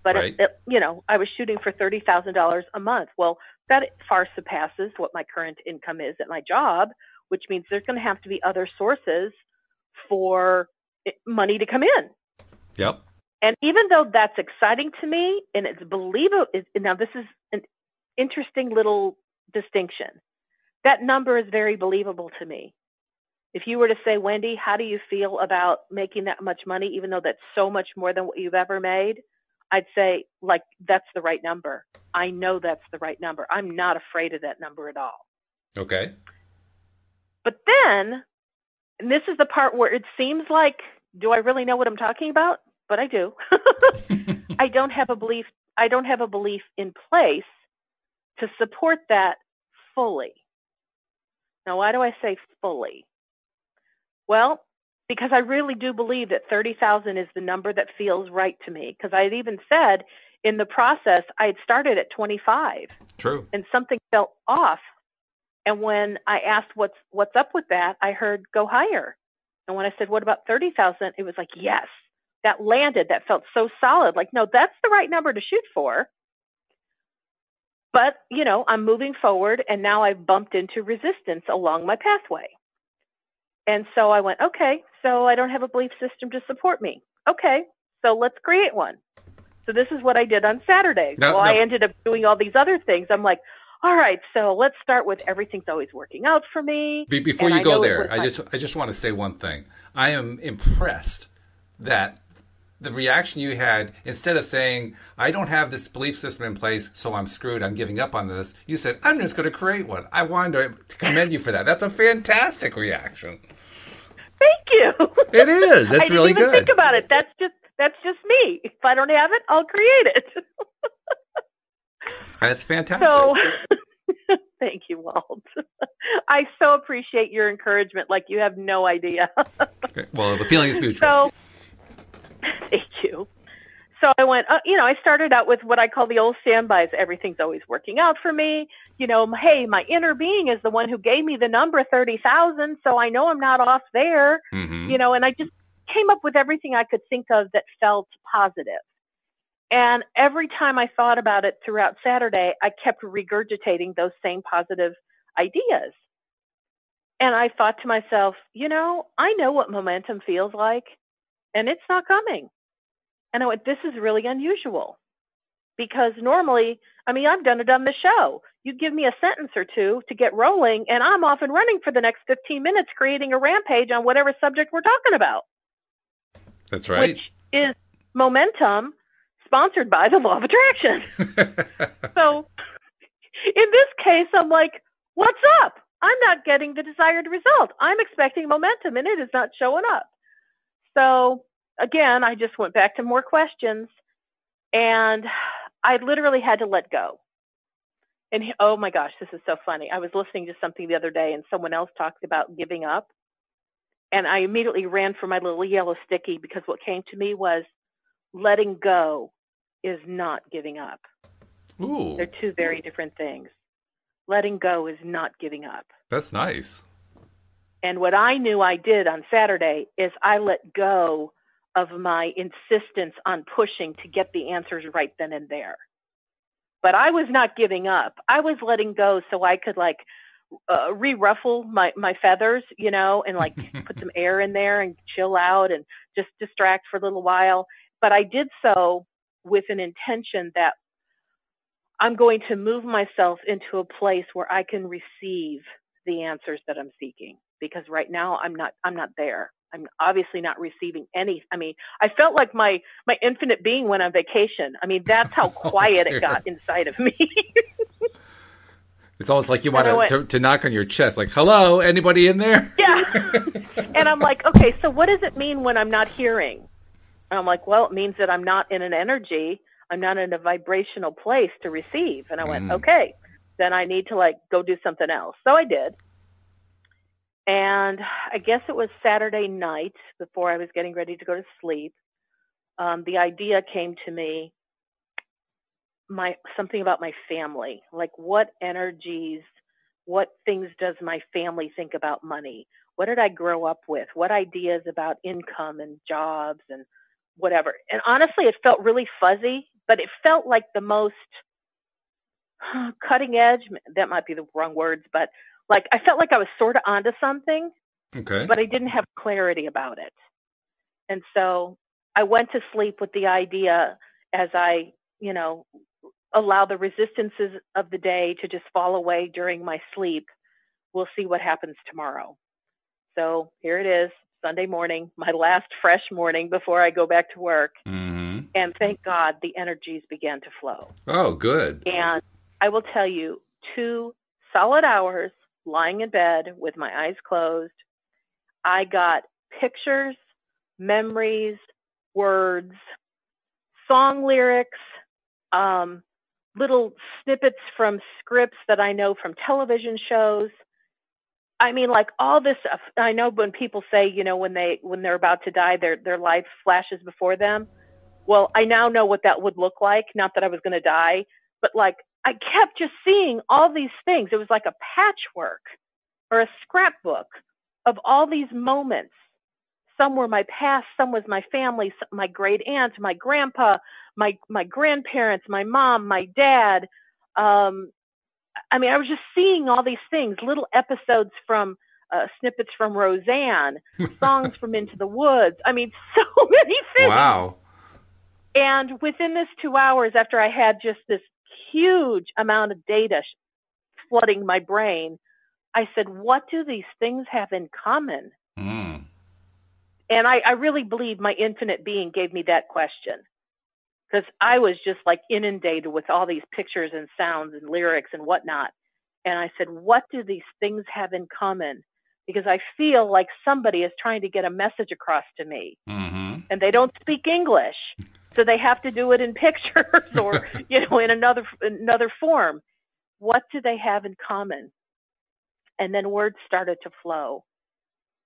B: But
A: Right.
B: it, you know, I was shooting for $30,000 a month. Well, that far surpasses what my current income is at my job, which means there's going to have to be other sources for eh, money to come in.
A: Yep.
B: And even though that's exciting to me and it's believable, now this is an interesting little distinction. That number is very believable to me. If you were to say, Wendy, how do you feel about making that much money, even though that's so much more than what you've ever made? I'd say, like, that's the right number. I know that's the right number. I'm not afraid of that number at all.
A: Okay.
B: But then, and this is the part where it seems like, do I really know what I'm talking about? But I do. *laughs* I don't have a belief. I don't have a belief in place to support that fully. Now, why do I say fully? Well, because I really do believe that 30,000 is the number that feels right to me. Because I had even said in the process, I had started at 25.
A: True.
B: And something felt off. And when I asked what's what's up with that, I heard go higher. And when I said, what about 30,000? It was like, yes, that landed. That felt so solid. Like, no, that's the right number to shoot for. But, you know, I'm moving forward and now I've bumped into resistance along my pathway. And so I went, okay, so I don't have a belief system to support me. Okay, so let's create one. So this is what I did on Saturday.
A: No,
B: well,
A: no.
B: I ended up doing all these other things. I'm like, all right, so let's start with everything's always working out for me.
A: Be- before you
B: I
A: go there, I just I just want to say one thing. I am impressed that the reaction you had instead of saying I don't have this belief system in place, so I'm screwed. I'm giving up on this. You said I'm just going to create one. I wanted to commend you for that. That's a fantastic reaction.
B: Thank you.
A: It is. *laughs*
B: I
A: That's
B: didn't
A: really
B: even
A: good.
B: think about it. That's just that's just me. If I don't have it, I'll create it. *laughs*
A: That's fantastic.
B: So *laughs* thank you, Walt. I so appreciate your encouragement like you have no idea.
A: Well, the feeling is mutual.
B: So, *laughs* thank you. So I went, uh, you know, I started out with what I call the old standbys. Everything's always working out for me. You know, hey, my inner being is the one who gave me the number 30,000, so I know I'm not off there.
A: Mhm.
B: You know, and I just came up with everything I could think of that felt positive. And every time I thought about it throughout Saturday, I kept regurgitating those same positive ideas. And I thought to myself, you know, I know what momentum feels like, and it's not coming. And I went, this is really unusual. Because normally, I mean, I've done it on the show. You give me a sentence or two to get rolling, and I'm off and running for the next 15 minutes creating a rampage on whatever subject we're talking about,
A: That's right.
B: which is momentum sponsored by the law of attraction. *laughs* So in this case, I'm like, what's up? I'm not getting the desired result. I'm expecting momentum and it is not showing up. So again, I just went back to more questions and I literally had to let go. And he- oh my gosh, this is so funny. I was listening to something the other day and someone else talked about giving up. And I immediately ran for my little yellow sticky because what came to me was letting go is not giving up.
A: Ooh,
B: They're two very different things. Letting go is not giving up.
A: that's nice.
B: And what I knew I did on Saturday is I let go of my insistence on pushing to get the answers right then and there. But I was not giving up. I was letting go so I could like uh, re-ruffle my, my feathers, you know, and like *laughs* put some air in there and chill out and just distract for a little while. But I did so with an intention that I'm going to move myself into a place where I can receive the answers that I'm seeking because right now I'm not I'm not there. I'm obviously not receiving any I mean, I felt like my my infinite being went on vacation. I mean, that's how *laughs* quiet
A: dear.
B: it got inside of me. *laughs*
A: It's almost like you want to, to knock on your chest, like, "Hello, anybody in there?"
B: yeah. *laughs* and I'm like, okay, so what does it mean when I'm not hearing? And I'm like, well, it means that I'm not in an energy, I'm not in a vibrational place to receive. And I went,
A: Mm.
B: okay, then I need to like go do something else. So I did. And I guess it was Saturday night before I was getting ready to go to sleep. Um, the idea came to me my something about my family. Like what energies what things does my family think about money? What did i grow up with? What ideas about income and jobs and whatever? And honestly it felt really fuzzy but it felt like the most *sighs* cutting edge that might be the wrong words but like i felt like i was sort of onto something
A: Okay.
B: but I didn't have clarity about it. And so I went to sleep with the idea as I, you know, allow the resistances of the day to just fall away during my sleep. We'll see what happens tomorrow. So here it is, Sunday morning, my last fresh morning before I go back to work.
A: hmm
B: And thank God the energies began to flow.
A: Oh, good.
B: And I will tell you, two solid hours lying in bed with my eyes closed, I got pictures, memories, words, song lyrics, um, little snippets from scripts that I know from television shows. I mean, like all this. I know when people say, you know, when they when they're about to die, their their life flashes before them. Well, I now know what that would look like. Not that I was going to die, but like I kept just seeing all these things. It was like a patchwork or a scrapbook of all these moments. Some were my past, some was my family, my great aunt, my grandpa, my my grandparents, my mom, my dad. Um, I mean, I was just seeing all these things, little episodes from uh, snippets from Roseanne, *laughs* songs from Into the Woods. I mean, *laughs* so many things.
A: Wow.
B: And within this two hours, after I had just this huge amount of data flooding my brain, I said, what do these things have in common?
A: Mm.
B: And I, I really believe my infinite being gave me that question because I was just like inundated with all these pictures and sounds and lyrics and whatnot. And I said, what do these things have in common? Because I feel like somebody is trying to get a message across to me
A: Mm-hmm.
B: and they don't speak English. *laughs* So they have to do it in *laughs* pictures or, *laughs* you know, in another, another form. What do they have in common? And then words started to flow.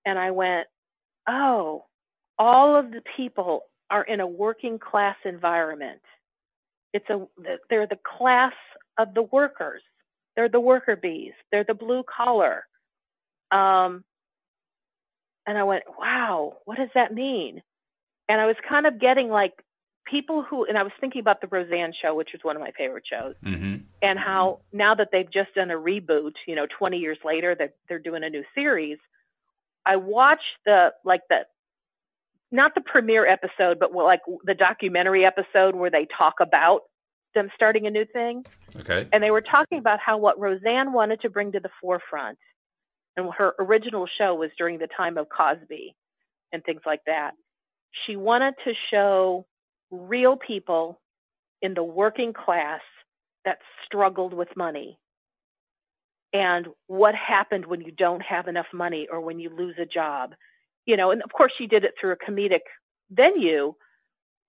B: And I went, oh, all of the people are in a working class environment. It's a, they're the class of the workers. They're the worker bees. They're the blue collar. Um, and I went, wow, what does that mean? And I was kind of getting like people who, and I was thinking about the Roseanne show, which was one of my favorite shows,
A: Mm-hmm.
B: and how now that they've just done a reboot, you know, 20 years later, that they're doing a new series. I watched the, like the, not the premiere episode, but like the documentary episode where they talk about them starting a new thing.
A: Okay.
B: And they were talking about how what Roseanne wanted to bring to the forefront, and her original show was during the time of Cosby and things like that. She wanted to show real people in the working class that struggled with money and what happened when you don't have enough money or when you lose a job. You know, and of course she did it through a comedic venue,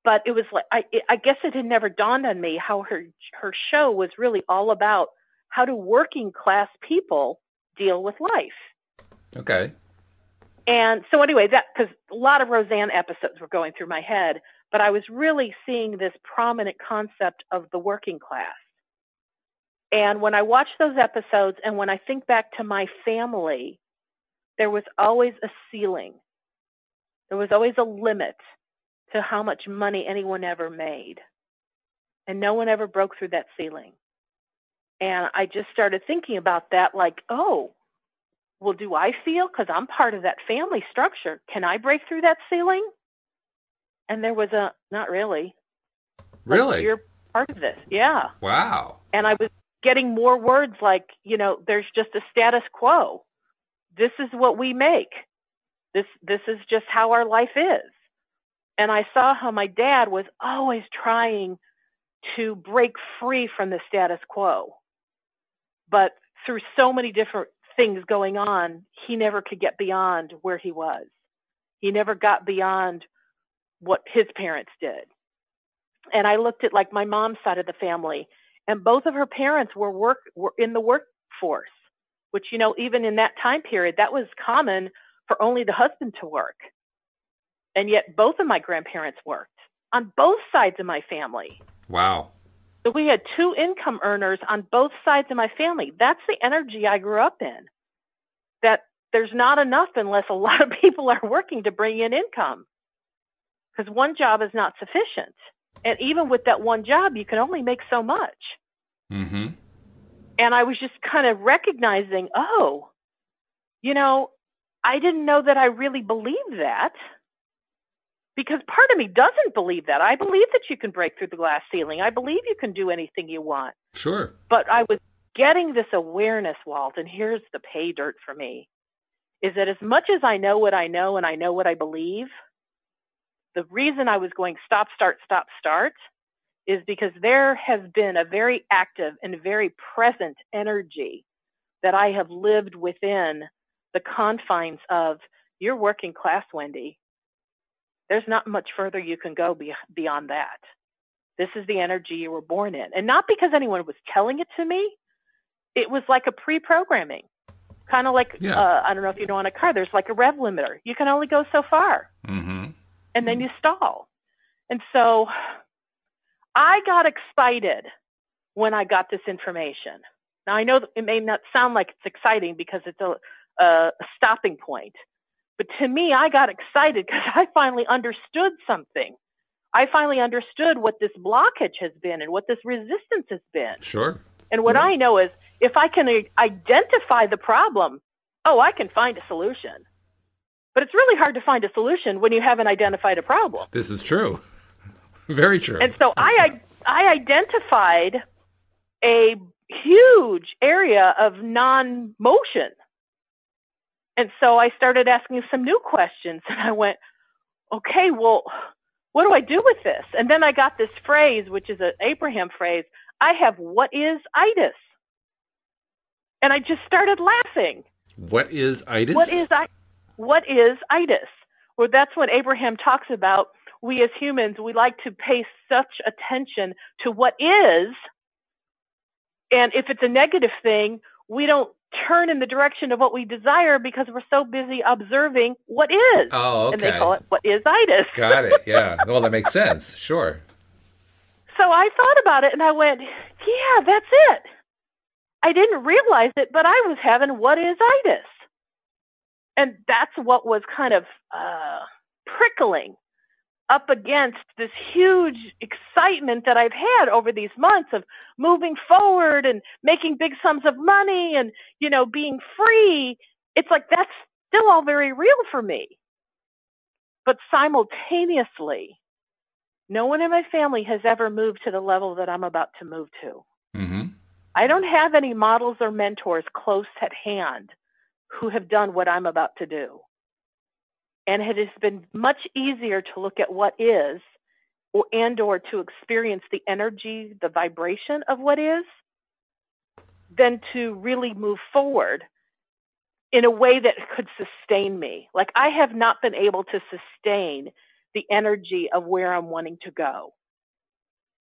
B: but it was like I, I guess it had never dawned on me how her her show was really all about how do working class people deal with life.
A: Okay.
B: And so anyway, that because a lot of Roseanne episodes were going through my head, but I was really seeing this prominent concept of the working class. And when I watch those episodes and when I think back to my family, there was always a ceiling. There was always a limit to how much money anyone ever made. And no one ever broke through that ceiling. And I just started thinking about that like, oh, well, do I feel, because I'm part of that family structure, can I break through that ceiling? And there was a, not really. Like,
A: Really?
B: you're part of this. Yeah.
A: Wow.
B: And I was getting more words like, you know, there's just a status quo. This is what we make. This, this is just how our life is. And I saw how my dad was always trying to break free from the status quo. But through so many different things going on, he never could get beyond where he was. He never got beyond what his parents did. And I looked at like my mom's side of the family, and both of her parents were work were in the workforce, which you know even in that time period that was common for only the husband to work. And yet both of my grandparents worked on both sides of my family.
A: Wow.
B: So we had two income earners on both sides of my family. That's the energy I grew up in. That there's not enough unless a lot of *laughs* people are working to bring in income. Because one job is not sufficient. And even with that one job, you can only make so much.
A: Mm-hmm.
B: And I was just kind of recognizing, oh, you know, I didn't know that I really believed that because part of me doesn't believe that. I believe that you can break through the glass ceiling. I believe you can do anything you want.
A: Sure.
B: But I was getting this awareness, Walt, and here's the pay dirt for me, is that as much as I know what I know and I know what I believe, the reason I was going stop, start, stop, start is because there has been a very active and very present energy that I have lived within the confines of your working class, Wendy. There's not much further you can go be- beyond that. This is the energy you were born in. And not because anyone was telling it to me, it was like a pre programming. Kind of like
A: Yeah.
B: uh, I don't know if you know on a car, there's like a rev limiter. You can only go so far,
A: Mm-hmm.
B: And then hmm. you stall. And so, I got excited when I got this information. Now I know it may not sound like it's exciting because it's a, a stopping point, but to me, I got excited because *laughs* I finally understood something. I finally understood what this blockage has been and what this resistance has been.
A: Sure.
B: And what
A: Yeah.
B: I know is if I can identify the problem, oh, I can find a solution. But it's really hard to find a solution when you haven't identified a problem.
A: This is true. *laughs* Very true.
B: And so I I identified a huge area of non-motion. And so I started asking some new questions *laughs* and I went, okay, well, what do I do with this? And then I got this phrase, which is an Abraham phrase, I have what is itis? And I just started laughing.
A: what is itis?
B: What is I? What is itis? Well, that's what Abraham talks about. We as humans, we like to pay such attention to what is, and if it's a negative thing, we don't turn in the direction of what we desire because we're so busy observing what is,
A: Oh, okay.
B: and they call it what is itis.
A: Got it. Yeah. *laughs* Well, that makes sense. Sure.
B: So I thought about it and I went, yeah, that's it. I didn't realize it, but I was having what is itis. And that's what was kind of uh, prickling up against this huge excitement that I've had over these months of moving forward and making big sums of money and, you know, being free. It's like that's still all very real for me. But simultaneously, no one in my family has ever moved to the level that I'm about to move to.
A: Mm-hmm.
B: I don't have any models or mentors close at hand who have done what I'm about to do. And it has been much easier to look at what is and or to experience the energy, the vibration of what is than to really move forward in a way that could sustain me. Like I have not been able to sustain the energy of where I'm wanting to go.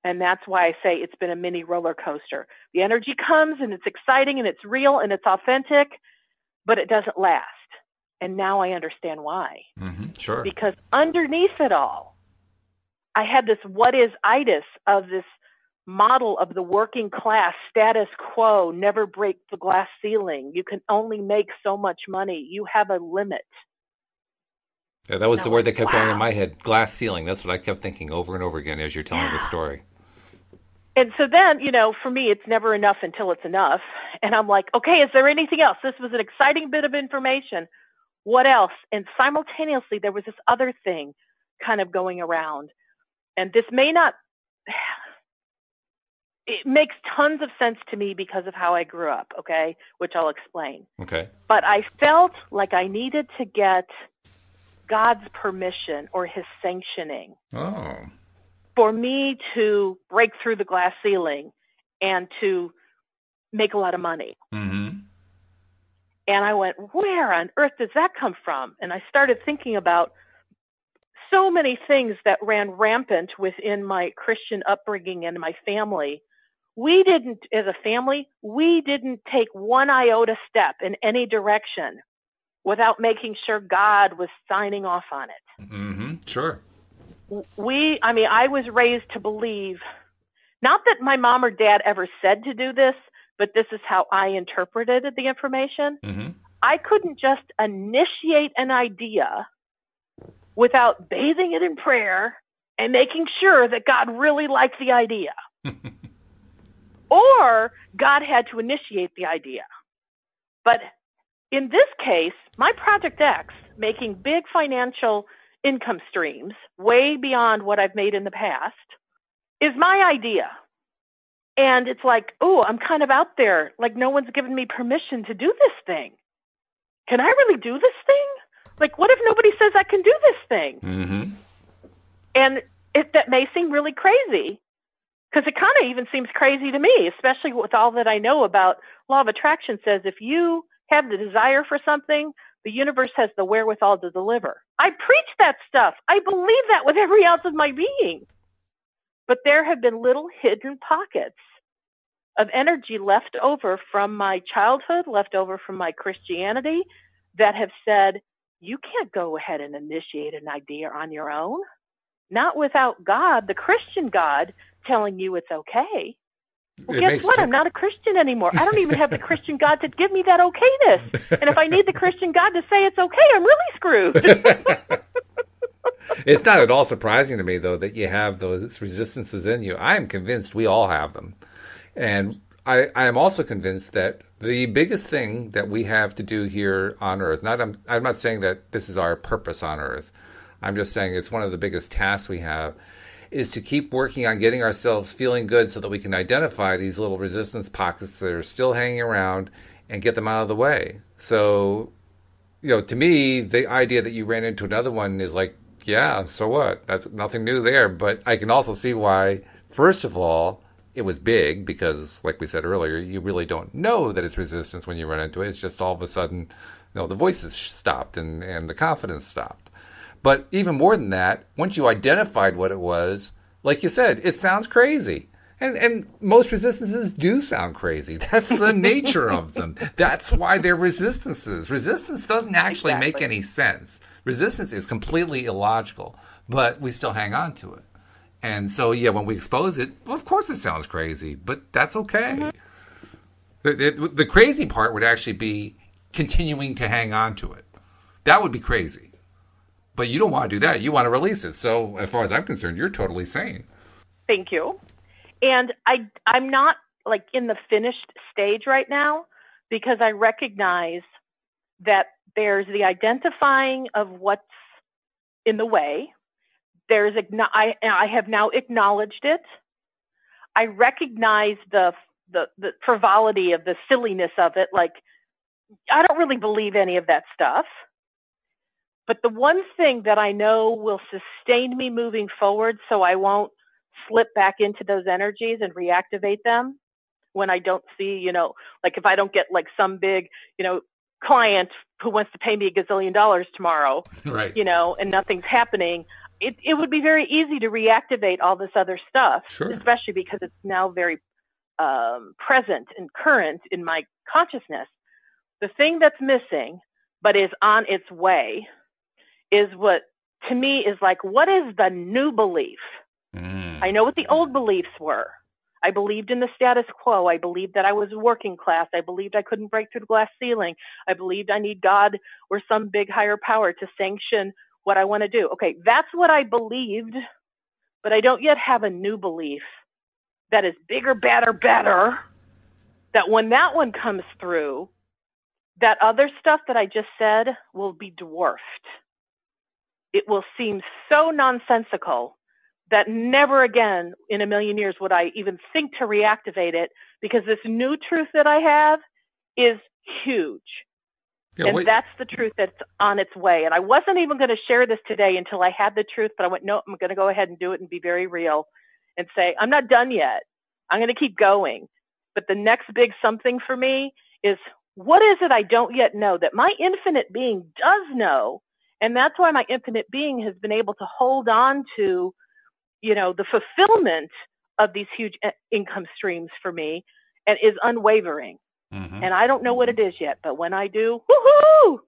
B: And that's why I say it's been a mini roller coaster. The energy comes and it's exciting and it's real and it's authentic, but it doesn't last. And now I understand why.
A: Mm-hmm. Sure.
B: Because underneath it all, I had this what is itis of this model of the working class status quo, never break the glass ceiling. You can only make so much money. You have a limit.
A: Yeah, that was
B: And
A: the word that kept going in my head. Glass ceiling. That's what I kept thinking over and over again as you're telling the story.
B: And so then, you know, for me, it's never enough until it's enough. And I'm like, okay, is there anything else? This was an exciting bit of information. What else? And simultaneously, there was this other thing kind of going around. And this may not, *sighs* it makes tons of sense to me because of how I grew up, okay, which I'll explain.
A: Okay.
B: But I felt like I needed to get God's permission or his sanctioning
A: Oh.
B: For me to break through the glass ceiling and to make a lot of money.
A: Mm-hmm.
B: And I went, where on earth does that come from? And I started thinking about so many things that ran rampant within my Christian upbringing and my family. We didn't, as a family, we didn't take one iota step in any direction without making sure God was signing off on it.
A: Mm-hmm. Sure.
B: We i mean i was raised to believe not that my mom or dad ever said to do this but this is how i interpreted the information.
A: Mm-hmm.
B: i couldn't just initiate an idea without bathing it in prayer and making sure that god really liked the idea. *laughs* Or god had to initiate the idea. But in this case my project x making big financial income streams way beyond what I've made in the past is my idea. And it's like, oh, I'm kind of out there. Like no one's given me permission to do this thing. Can I really do this thing? Like what if nobody says I can do this thing?
A: Mm-hmm.
B: And it, that may seem really crazy because it kind of even seems crazy to me, especially with all that I know about law of attraction says if you have the desire for something, the universe has the wherewithal to deliver. I preach that stuff. I believe that with every ounce of my being. But there have been little hidden pockets of energy left over from my childhood, left over from my Christianity that have said, you can't go ahead and initiate an idea on your own. Not without God, the Christian God, telling you it's okay. Well, it guess what? I'm not a Christian anymore. I don't even have the Christian God to give me that okayness. And if I need the Christian God to say it's okay, I'm really screwed. *laughs*
A: it's not at all surprising to me, though, that you have those resistances in you. I am convinced we all have them. And I, I am also convinced that the biggest thing that we have to do here on Earth, not I'm, I'm not saying that this is our purpose on Earth, I'm just saying it's one of the biggest tasks we have, is to keep working on getting ourselves feeling good so that we can identify these little resistance pockets that are still hanging around and get them out of the way. So, you know, to me, the idea that you ran into another one is like, yeah, so what? That's nothing new there. But I can also see why, first of all, it was big because, like we said earlier, you really don't know that it's resistance when you run into it. It's just all of a sudden, you know, the voices stopped and, and the confidence stopped. But even more than that, once you identified what it was, like you said, it sounds crazy. And, and most resistances do sound crazy. *laughs* That's the nature of them. That's why they're resistances. Resistance doesn't actually exactly. make any sense. Resistance is completely illogical, but we still hang on to it. And so, yeah, when we expose it, well, of course it sounds crazy, but that's okay. Mm-hmm. The, the crazy part would actually be continuing to hang on to it. That would be crazy. But you don't want to do that. You want to release it. So, as far as I'm concerned, you're totally sane.
B: Thank you. And I, I'm not like in the finished stage right now because I recognize that there's the identifying of what's in the way. There's I, I have now acknowledged it. I recognize the, the the frivolity of the silliness of it. Like I don't really believe any of that stuff. But the one thing that I know will sustain me moving forward so I won't slip back into those energies and reactivate them when I don't see, you know, like if I don't get like some big, you know, client who wants to pay me a gazillion dollars tomorrow, *laughs*
A: right.
B: you know, and nothing's happening, it, it would be very easy to reactivate all this other stuff,
A: sure.
B: especially because it's now very um, present and current in my consciousness. The thing that's missing, but is on its way, is what to me is like, what is the new belief? Mm. I know what the old beliefs were. I believed in the status quo. I believed that I was working class. I believed I couldn't break through the glass ceiling. I believed I need God or some big higher power to sanction what I want to do. Okay, that's what I believed, but I don't yet have a new belief that is bigger, better, better. That when that one comes through, that other stuff that I just said will be dwarfed it will seem so nonsensical that never again in a million years would I even think to reactivate it because this new truth that I have is huge. Yeah, and wait. that's the truth that's on its way. And I wasn't even going to share this today until I had the truth, but I went, no, I'm going to go ahead and do it and be very real and say, I'm not done yet. I'm going to keep going. But the next big something for me is what is it I don't yet know that my infinite being does know and that's why my infinite being has been able to hold on to, you know, the fulfillment of these huge income streams for me and is unwavering. Mm-hmm. And I don't know what it is yet, but when I do, woohoo!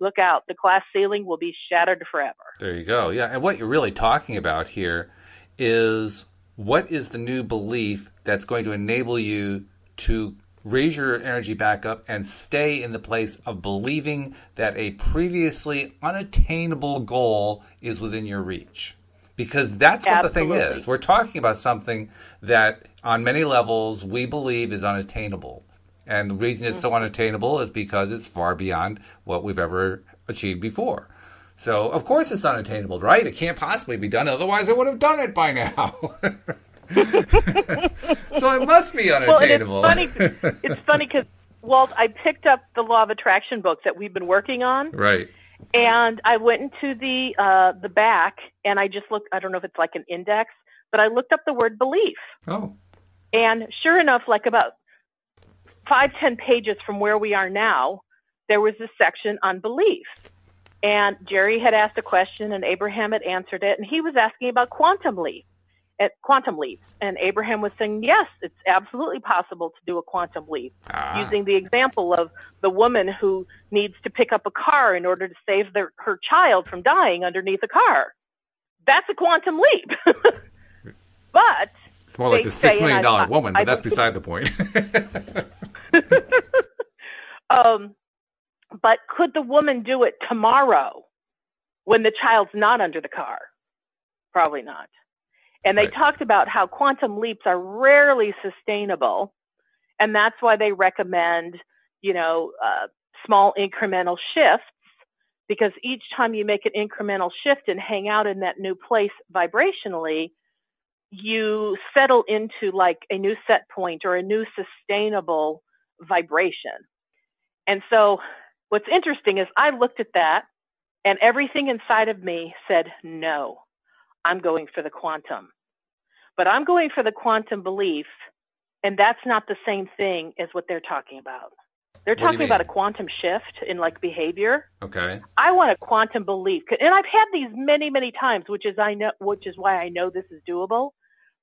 B: Look out, the glass ceiling will be shattered forever.
A: There you go. Yeah, and what you're really talking about here is what is the new belief that's going to enable you to raise your energy back up and stay in the place of believing that a previously unattainable goal is within your reach. Because that's what Absolutely. the thing is. We're talking about something that, on many levels, we believe is unattainable. And the reason it's so mm-hmm. unattainable is because it's far beyond what we've ever achieved before. So, of course, it's unattainable, right? It can't possibly be done. Otherwise, I would have done it by now. *laughs* *laughs* so it must be unattainable.
B: Well, it's funny. *laughs* It's funny because Walt, I picked up the Law of Attraction book that we've been working on.
A: Right.
B: And I went into the uh, the back and I just looked. I don't know if it's like an index, but I looked up the word belief.
A: Oh.
B: And sure enough, like about five ten pages from where we are now, there was this section on belief. And Jerry had asked a question and Abraham had answered it, and he was asking about quantum leap. At quantum leaps. And Abraham was saying, yes, it's absolutely possible to do a quantum leap,
A: Ah.
B: using the example of the woman who needs to pick up a car in order to save their, her child from dying underneath a car. That's a quantum leap. *laughs* but
A: It's more like the six million dollar
B: I-
A: woman,
B: I
A: but that's
B: believe-
A: beside the point. *laughs* *laughs*
B: um, but could the woman do it tomorrow when the child's not under the car? Probably not. And they
A: Right.
B: talked about how quantum leaps are rarely sustainable, and that's why they recommend, you know, uh, small incremental shifts because each time you make an incremental shift and hang out in that new place vibrationally, you settle into like a new set point or a new sustainable vibration. And so what's interesting is I looked at that and everything inside of me said, no, I'm going for the quantum. But I'm going for the quantum belief, and that's not the same thing as what they're talking about. They're talking about a quantum shift in like behavior.
A: okay.
B: I want a quantum belief, and I've had these many, many times, which is I know, which is why I know this is doable.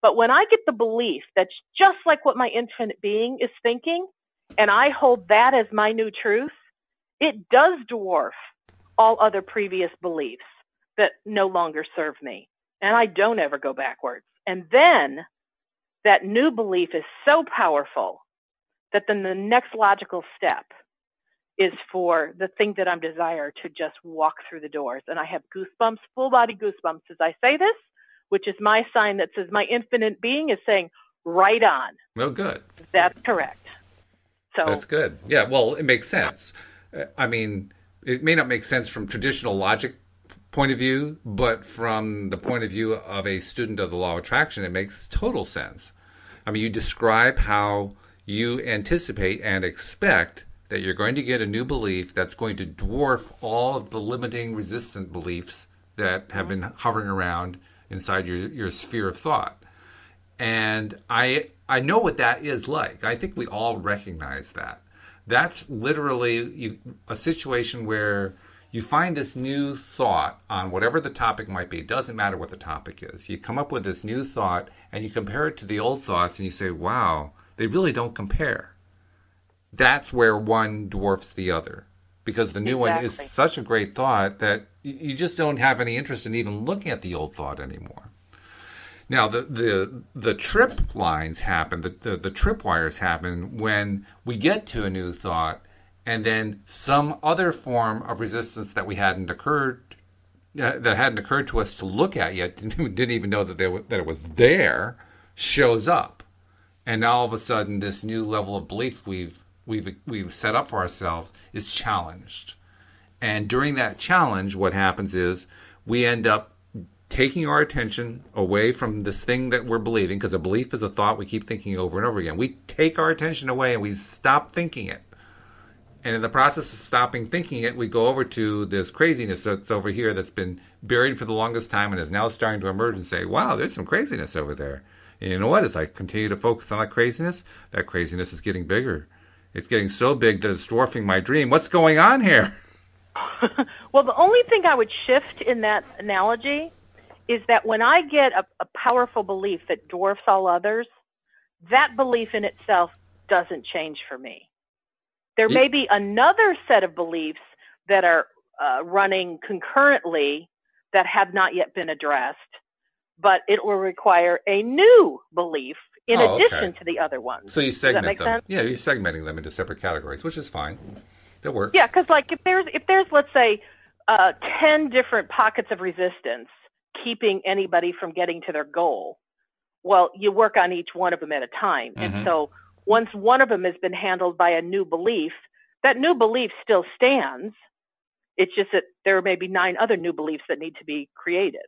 B: But when I get the belief that's just like what my infinite being is thinking, and I hold that as my new truth, it does dwarf all other previous beliefs that no longer serve me, and I don't ever go backwards. And then that new belief is so powerful that then the next logical step is for the thing that I'm desire to just walk through the doors. And I have goosebumps, full body goosebumps as I say this, which is my sign that says my infinite being is saying, right on.
A: Well, good.
B: That's correct. So
A: That's good. Yeah, well, it makes sense. I mean, it may not make sense from traditional logic point of view, but from the point of view of a student of the law of attraction, it makes total sense. I mean, you describe how you anticipate and expect that you're going to get a new belief that's going to dwarf all of the limiting resistant beliefs that have been hovering around inside your, your sphere of thought and I I know what that is like. I think we all recognize that. That's literally a situation where you find this new thought on whatever the topic might be. It doesn't matter what the topic is. You come up with this new thought and you compare it to the old thoughts and you say, "Wow, they really don't compare." That's where one dwarfs the other because the new one is such a great thought that you just don't have any interest in even looking at the old thought anymore. Now the the the trip lines happen, the, the the trip wires happen when we get to a new thought, and then some other form of resistance that we hadn't occurred uh, that hadn't occurred to us to look at yet, *laughs* didn't, even know that wa- that it was there, shows up, and now all of a sudden this new level of belief we've we've we've set up for ourselves is challenged. And during that challenge, what happens is we end up taking our attention away from this thing that we're believing, because a belief is a thought we keep thinking over and over again. We take our attention away and we stop thinking it. And in the process of stopping thinking it, we go over to this craziness that's over here that's been buried for the longest time and is now starting to emerge and say, wow, there's some craziness over there. And you know what? As I continue to focus on that craziness, that craziness is getting bigger. It's getting so big that it's dwarfing my dream. What's going on here? *laughs*
B: Well, the only thing I would shift in that analogy is that when I get a, a powerful belief that dwarfs all others, that belief in itself doesn't change for me. There may be another set of beliefs that are uh, running concurrently that have not yet been addressed, but it will require a new belief in
A: Oh, okay.
B: addition to the other ones.
A: So you segment them.
B: sense?
A: Yeah, you're segmenting them into separate categories, which is fine. That works.
B: Yeah, because like if there's if there's let's say uh, ten different pockets of resistance keeping anybody from getting to their goal, well, you work on each one of them at a time.
A: Mhm.
B: And so once one of them has been handled by a new belief, that new belief still stands. It's just that there may be nine other new beliefs that need to be created.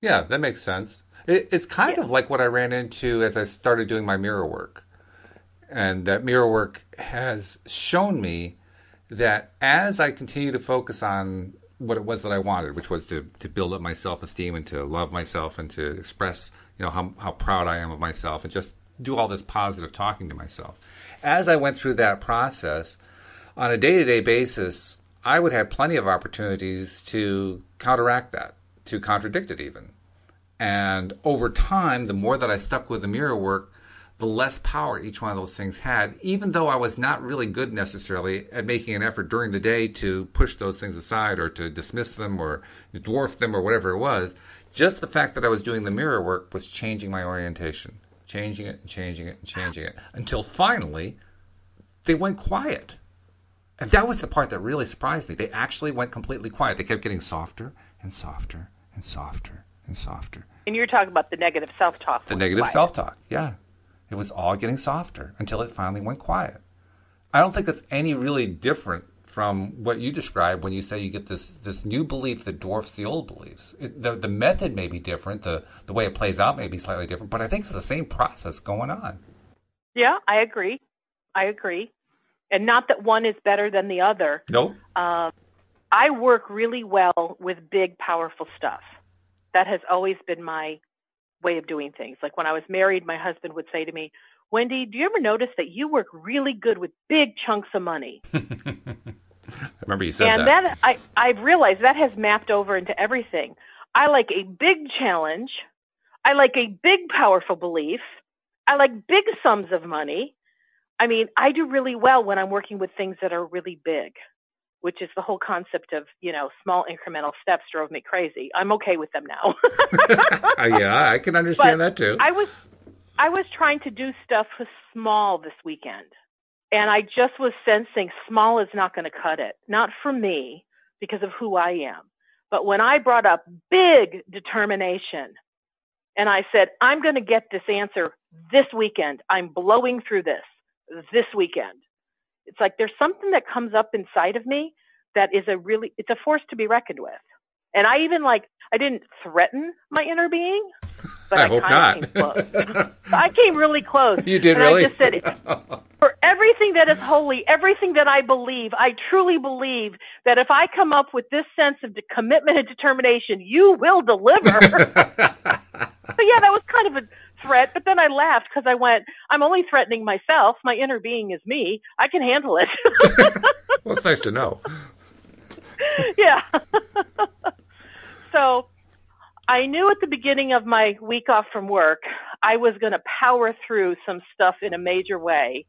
A: Yeah, that makes sense. It, it's kind
B: Yeah.
A: of like what I ran into as I started doing my mirror work. And that mirror work has shown me that as I continue to focus on what it was that I wanted, which was to, to build up my self esteem and to love myself and to express, you know, how, how proud I am of myself and just do all this positive talking to myself. As I went through that process, on a day to day basis, I would have plenty of opportunities to counteract that, to contradict it even. And over time, the more that I stuck with the mirror work, the less power each one of those things had, even though I was not really good necessarily at making an effort during the day to push those things aside or to dismiss them or dwarf them or whatever it was. Just the fact that I was doing the mirror work was changing my orientation, changing it and changing it and changing it until finally they went quiet. And that was the part that really surprised me. They actually went completely quiet. They kept getting softer and softer and softer and softer.
B: And you're talking about the negative self talk.
A: The negative self talk, yeah. It was all getting softer until it finally went quiet. I don't think it's any really different from what you describe when you say you get this this new belief that dwarfs the old beliefs. It, the the method may be different, the the way it plays out may be slightly different, but I think it's the same process going on.
B: Yeah, I agree. I agree, and not that one is better than the other.
A: Nope.
B: Um, I work really well with big, powerful stuff. That has always been my way of doing things. Like when I was married, my husband would say to me, Wendy, do you ever notice that you work really good with big chunks of money? *laughs*
A: I remember you said
B: and
A: that.
B: And then I, I've realized that has mapped over into everything. I like a big challenge. I like a big, powerful belief. I like big sums of money. I mean, I do really well when I'm working with things that are really big which is the whole concept of you know small incremental steps drove me crazy. I'm okay with them now. *laughs*
A: Uh, yeah, I can understand
B: but
A: that too.
B: I was I was trying to do stuff small this weekend, and I just was sensing small is not going to cut it. Not for me because of who I am, but when I brought up big determination, and I said I'm going to get this answer this weekend. I'm blowing through this this weekend it's like there's something that comes up inside of me that is a really it's a force to be reckoned with. And I even like I didn't threaten my inner being, but
A: I,
B: I
A: hope not.
B: came close. *laughs* I came really close.
A: You did
B: and
A: really?
B: I just said *laughs* for everything that is holy, everything that I believe, I truly believe that if I come up with this sense of commitment and determination, you will deliver. *laughs* so yeah, that was kind of a threat, but then I laughed because I went, I'm only threatening myself. My inner being is me. I can handle it.
A: well, it's nice to know.
B: yeah. So I knew at the beginning of my week off from work, I was going to power through some stuff in a major way.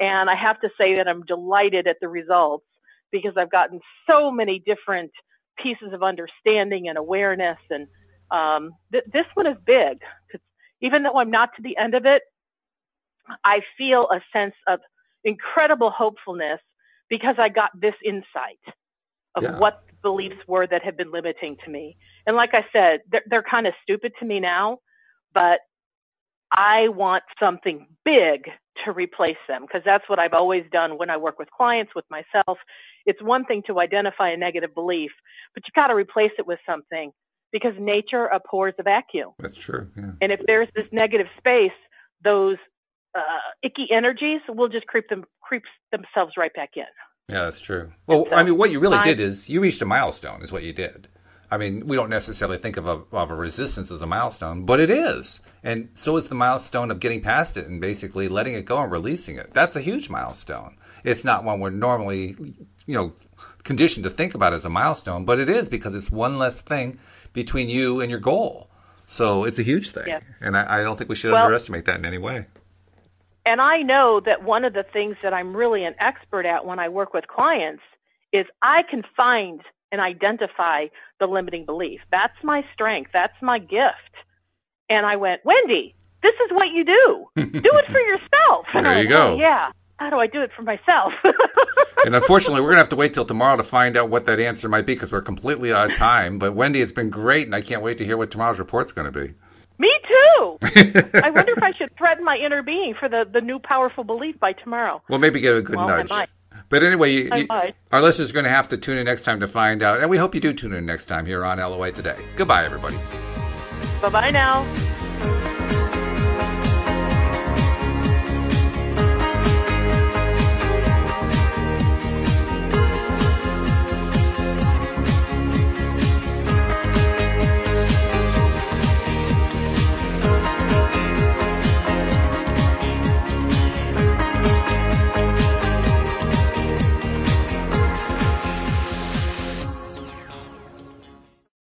B: And I have to say that I'm delighted at the results because I've gotten so many different pieces of understanding and awareness. And um, th- this one is big because even though I'm not to the end of it, I feel a sense of incredible hopefulness because I got this insight of
A: Yeah.
B: what beliefs were that had been limiting to me. And like I said, they're, they're kind of stupid to me now, but I want something big to replace them because that's what I've always done when I work with clients, with myself. It's one thing to identify a negative belief, but you got to replace it with something because nature abhors a vacuum.
A: That's true. Yeah.
B: And if there's this negative space, those uh, icky energies will just creep them creep themselves right back in.
A: Yeah, that's true. Well,
B: so
A: I mean, what you really
B: I-
A: did is you reached a milestone, is what you did. I mean, we don't necessarily think of a, of a resistance as a milestone, but it is. And so is the milestone of getting past it and basically letting it go and releasing it. That's a huge milestone. It's not one we're normally, you know, conditioned to think about as a milestone, but it is because it's one less thing between you and your goal. So it's a huge thing. And I, I don't think we should
B: Well-
A: underestimate that in any way.
B: And I know that one of the things that I'm really an expert at when I work with clients is I can find and identify the limiting belief. That's my strength. That's my gift. And I went, Wendy, this is what you do. Do it for yourself. *laughs*
A: There you go.
B: "Oh, yeah. How do I do it for myself? *laughs*
A: And unfortunately, we're going to have to wait till tomorrow to find out what that answer might be because we're completely out of time. But Wendy, it's been great, and I can't wait to hear what tomorrow's report's going to be.
B: Me too. *laughs* I wonder if I should threaten my inner being for the, the new powerful belief by tomorrow.
A: Well, maybe get a good
B: Well,
A: nudge. But anyway, you, you- our listeners are going to have to tune in next time to find out. And we hope you do tune in next time here on LOA Today. Goodbye, everybody.
B: Bye bye now.